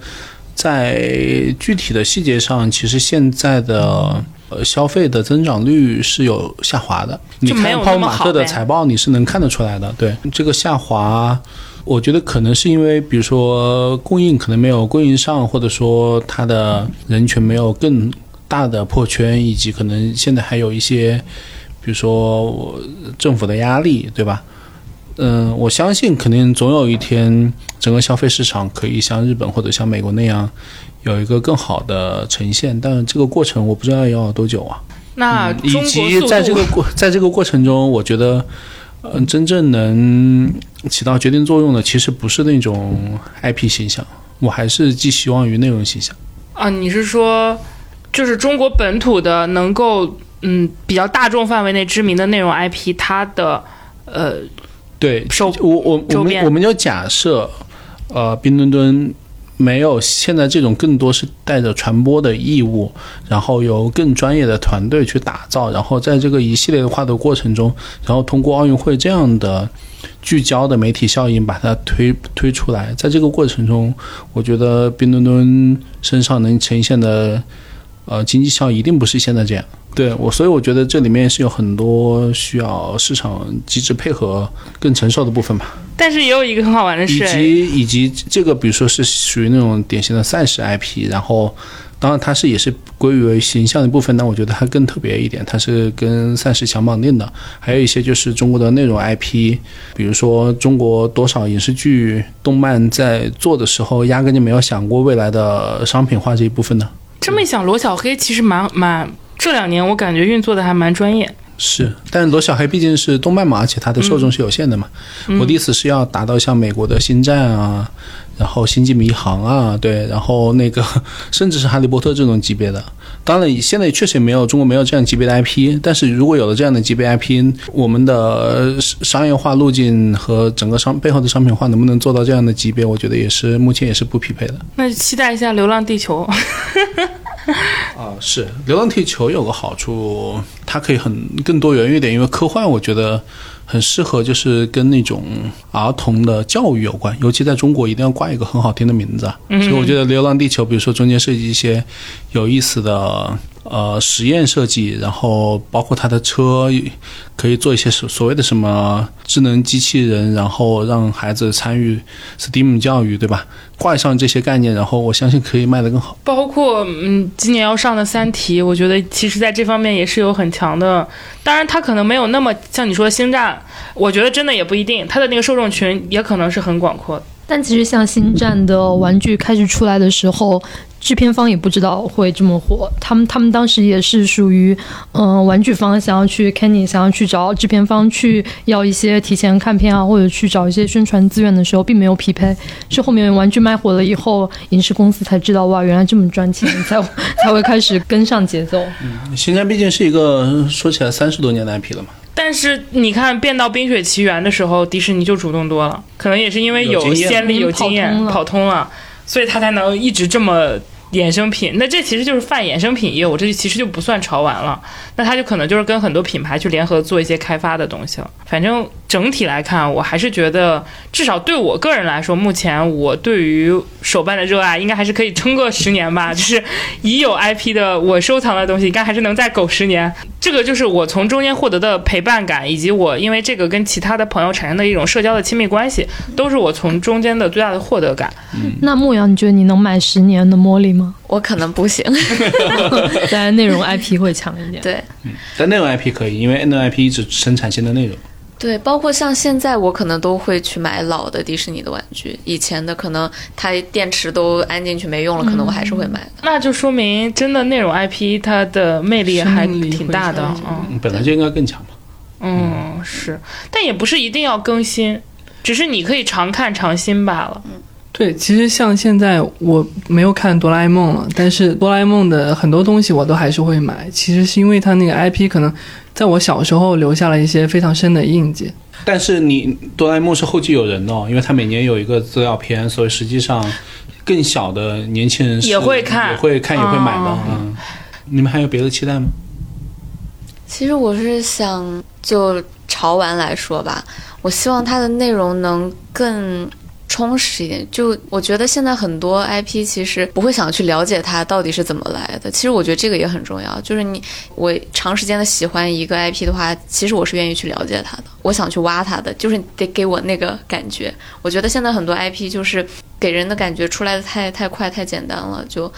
在具体的细节上，其实现在的呃消费的增长率是有下滑的。你看泡泡玛特的财报，你是能看得出来的。对这个下滑，我觉得可能是因为，比如说供应可能没有供应上，或者说它的人群没有更大的破圈，以及可能现在还有一些，比如说我政府的压力，对吧？嗯，我相信肯定总有一天，整个消费市场可以像日本或者像美国那样有一个更好的呈现，但这个过程我不知道要多久啊。嗯以那中国速及在这个过在这个过程中，我觉得，嗯、真正能起到决定作用的，其实不是那种 IP 形象，我还是寄希望于内容形象。啊，你是说就是中国本土的能够嗯比较大众范围内知名的内容 IP，它的呃对，手我我我们我们就假设，呃，冰墩墩没有现在这种更多是带着传播的义务，然后由更专业的团队去打造，然后在这个一系列的化的过程中，然后通过奥运会这样的聚焦的媒体效应把它推 [LAUGHS] 推出来，在这个过程中，我觉得冰墩墩身上能呈现的呃经济效益一定不是现在这样。对我，所以我觉得这里面是有很多需要市场机制配合更承受的部分吧，但是也有一个很好玩的事以及以及这个，比如说是属于那种典型的赛事 IP，然后当然它是也是归于为形象的一部分，但我觉得它更特别一点，它是跟赛事强绑定的。还有一些就是中国的内容 IP，比如说中国多少影视剧、动漫在做的时候，压根就没有想过未来的商品化这一部分呢。这么一想，罗小黑其实蛮蛮这两年我感觉运作的还蛮专业。是，但罗小黑毕竟是动漫嘛，而且它的受众是有限的嘛。我的意思是要达到像美国的星战啊，然后星际迷航啊，对，然后那个 [LAUGHS] 甚至是哈利波特这种级别的。当然，现在确实也没有中国没有这样级别的 IP，但是如果有了这样的级别 IP，我们的呃商业化路径和整个商背后的商品化能不能做到这样的级别，我觉得也是目前也是不匹配的。那就期待一下《流浪地球》。[LAUGHS] [LAUGHS] 啊，是《流浪地球》有个好处，它可以很更多元一点，因为科幻我觉得很适合，就是跟那种儿童的教育有关，尤其在中国一定要挂一个很好听的名字嗯。所以我觉得《流浪地球》，比如说中间设计一些有意思的呃实验设计，然后包括它的车可以做一些所所谓的什么智能机器人，然后让孩子参与 STEAM 教育，对吧？挂上这些概念，然后我相信可以卖得更好。包括嗯，今年要上的《三体》，我觉得其实在这方面也是有很强的。当然，它可能没有那么像你说的《星战》，我觉得真的也不一定，它的那个受众群也可能是很广阔的。但其实像星战的玩具开始出来的时候，制片方也不知道会这么火。他们他们当时也是属于，嗯、玩具方想要去 Kenny 想要去找制片方去要一些提前看片啊，或者去找一些宣传资源的时候，并没有匹配。是后面玩具卖火了以后，影视公司才知道哇，原来这么赚钱，才 [LAUGHS] 才会开始跟上节奏。嗯星战毕竟是一个说起来三十多年的 IP 了嘛，但是你看，变到《冰雪奇缘》的时候，迪士尼就主动多了，可能也是因为有先例、有经验、跑通了，所以他才能一直这么衍生品。那这其实就是泛衍生品业务，这就其实就不算潮玩了。那他就可能就是跟很多品牌去联合做一些开发的东西了。反正整体来看，我还是觉得，至少对我个人来说，目前我对于手办的热爱应该还是可以撑个十年吧。就是已有 IP 的我收藏的东西，应该还是能再苟十年。这个就是我从中间获得的陪伴感，以及我因为这个跟其他的朋友产生的一种社交的亲密关系，都是我从中间的最大的获得感。那牧羊，你觉得你能买十年的茉莉吗？我可能不行。[LAUGHS] 但内容 IP 会强一点。对但内容 IP 可以，因为内容 IP 一直生产新的内容。对，包括像现在，我可能都会去买老的迪士尼的玩具，以前的可能它电池都安进去没用了，可能我还是会买的。那就说明真的内容 IP 它的魅力还挺大的嗯嗯本来就应该更强嘛。嗯，是，但也不是一定要更新，只是你可以常看常新罢了。对，其实像现在我没有看哆啦 A 梦了，但是哆啦 A 梦的很多东西我都还是会买。其实是因为它那个 IP 可能在我小时候留下了一些非常深的印记。但是你哆啦 A 梦是后继有人的哦，因为它每年有一个资料片，所以实际上更小的年轻人也会看也会看，也会买的。哦嗯，你们还有别的期待吗？其实我是想，就潮玩来说吧，我希望它的内容能更充实一点。就我觉得现在很多 IP 其实不会想去了解它到底是怎么来的。其实我觉得这个也很重要，就是你我长时间的喜欢一个 IP 的话，其实我是愿意去了解它的，我想去挖它的，就是得给我那个感觉。我觉得现在很多 IP 就是给人的感觉出来的太太快太简单了，就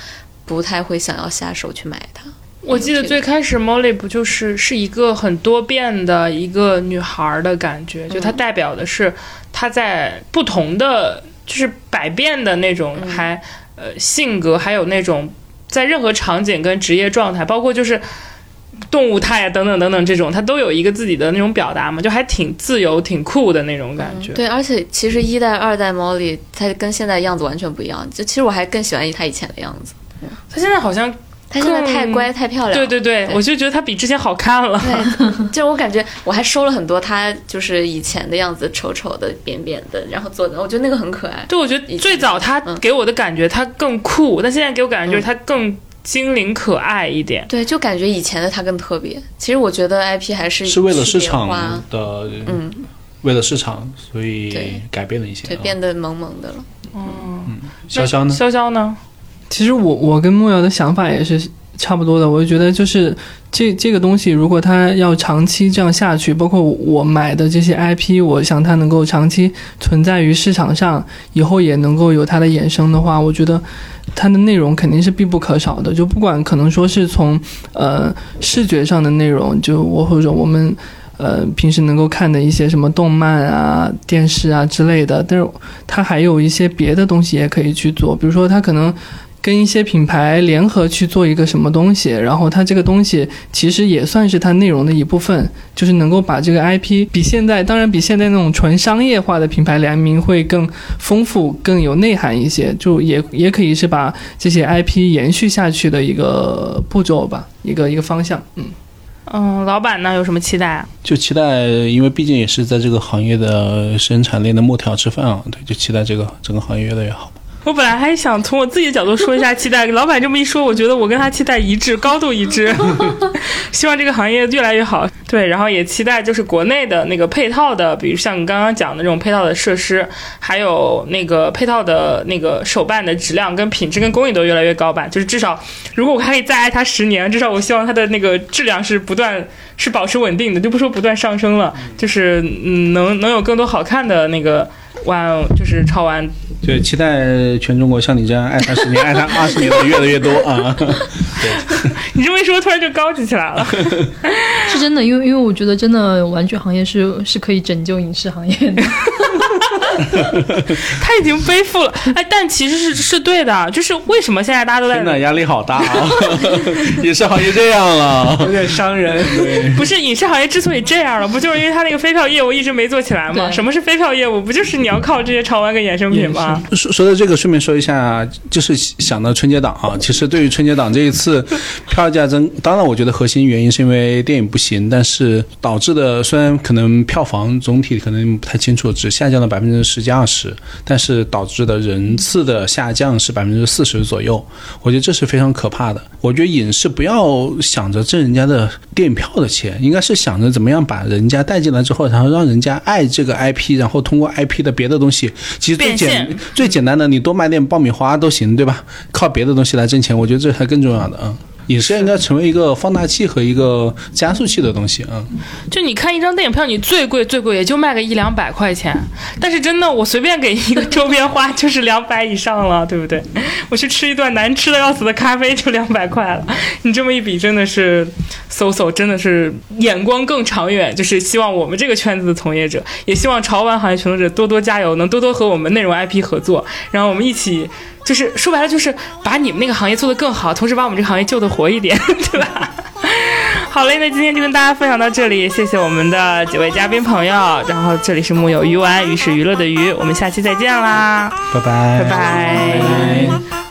不太会想要下手去买它。我记得最开始 Molly 不就是是一个很多变的一个女孩儿的感觉，就她代表的是她在不同的就是百变的那种还呃性格，还有那种在任何场景跟职业状态，包括就是。动物态啊，等等等等，这种她都有一个自己的那种表达嘛，就还挺自由、挺酷的那种感觉。对，而且其实一代、二代 Molly 她跟现在样子完全不一样。就其实我还更喜欢她以前的样子，她现在好像，它现在太乖、太漂亮。对对对，对我就觉得她比之前好看了。对，[LAUGHS] 就我感觉我还收了很多她就是以前的样子，丑丑的、扁扁的，然后做的，我觉得那个很可爱。对，我觉得最早它嗯给我的感觉她更酷，但现在给我感觉就是她更精灵可爱一点。对，就感觉以前的他更特别。其实我觉得 IP 还是是为了市场的，嗯，为了市场，所以对改变了一些对，啊。变得萌萌的了。嗯潇潇呢？潇潇呢？其实我我跟莫瑶的想法也是差不多的，我就觉得就是这这个东西，如果它要长期这样下去，包括我买的这些 IP，我想它能够长期存在于市场上，以后也能够有它的衍生的话，我觉得它的内容肯定是必不可少的。就不管可能说是从呃视觉上的内容，就我或者我们。呃，平时能够看的一些什么动漫啊、电视啊之类的，但是它还有一些别的东西也可以去做，比如说它可能跟一些品牌联合去做一个什么东西，然后它这个东西其实也算是它内容的一部分，就是能够把这个 IP 比现在，当然比现在那种纯商业化的品牌联名会更丰富、更有内涵一些，就也也可以是把这些 IP 延续下去的一个步骤吧，一个一个方向。嗯，嗯，老板呢有什么期待啊？就期待，因为毕竟也是在这个行业的生产链的末条吃饭啊，对，就期待这个整个行业越来越好。我本来还想从我自己的角度说一下期待，[LAUGHS] 老板这么一说，我觉得我跟他期待一致，高度一致。[LAUGHS] 希望这个行业越来越好，对，然后也期待就是国内的那个配套的，比如像你刚刚讲的这种配套的设施，还有那个配套的那个手办的质量跟品质跟工艺都越来越高吧。就是至少，如果我还可以再爱它十年，至少我希望它的那个质量是不断是保持稳定的，就不说不断上升了，就是嗯，能能有更多好看的那个玩，就是超玩。对，期待全中国像你这样爱他十年、爱他 [LAUGHS] 二十年的越来越多啊！对你这么一说，突然就高级起来了。[LAUGHS] 是真的，因为因为我觉得真的玩具行业是是可以拯救影视行业的。[LAUGHS] 他已经背负了，哎，但其实是是对的，就是为什么现在大家都在真的压力好大啊！[LAUGHS] 影视行业这样了，有点伤人。[LAUGHS] 不是影视行业之所以这样了，不就是因为他那个飞票业务一直没做起来吗？什么是飞票业务？不就是你要靠这些潮玩跟衍生品吗？说说到这个，顺便说一下，就是想到春节档啊，其实对于春节档这一次票价增，当然我觉得核心原因是因为电影不行，但是导致的虽然可能票房总体可能不太清楚，只下降了百分之十几二十，但是导致的人次的下降是百分之四十左右，我觉得这是非常可怕的。我觉得影视不要想着挣人家的电影票的钱，应该是想着怎么样把人家带进来之后，然后让人家爱这个 IP，然后通过 IP 的别的东西，其实最简最简单的，你多买点爆米花都行，对吧？靠别的东西来挣钱，我觉得这才更重要的啊。影视应该成为一个放大器和一个加速器的东西啊。就你看一张电影票，你最贵最贵也就卖个一两百块钱，但是真的我随便给一个周边花就是两百以上了，对不对？我去吃一顿难吃的要死的咖啡就两百块了，你这么一比，真的是搜搜，真的是眼光更长远。就是希望我们这个圈子的从业者，也希望潮玩行业从业者多多加油，能多多和我们内容 IP 合作，然后我们一起。就是说白了，就是把你们那个行业做得更好，同时把我们这个行业救得活一点，[LAUGHS] 对吧？好嘞，那今天就跟大家分享到这里，谢谢我们的几位嘉宾朋友，然后这里是木有鱼丸，鱼是娱乐的鱼，我们下期再见啦，拜拜，拜拜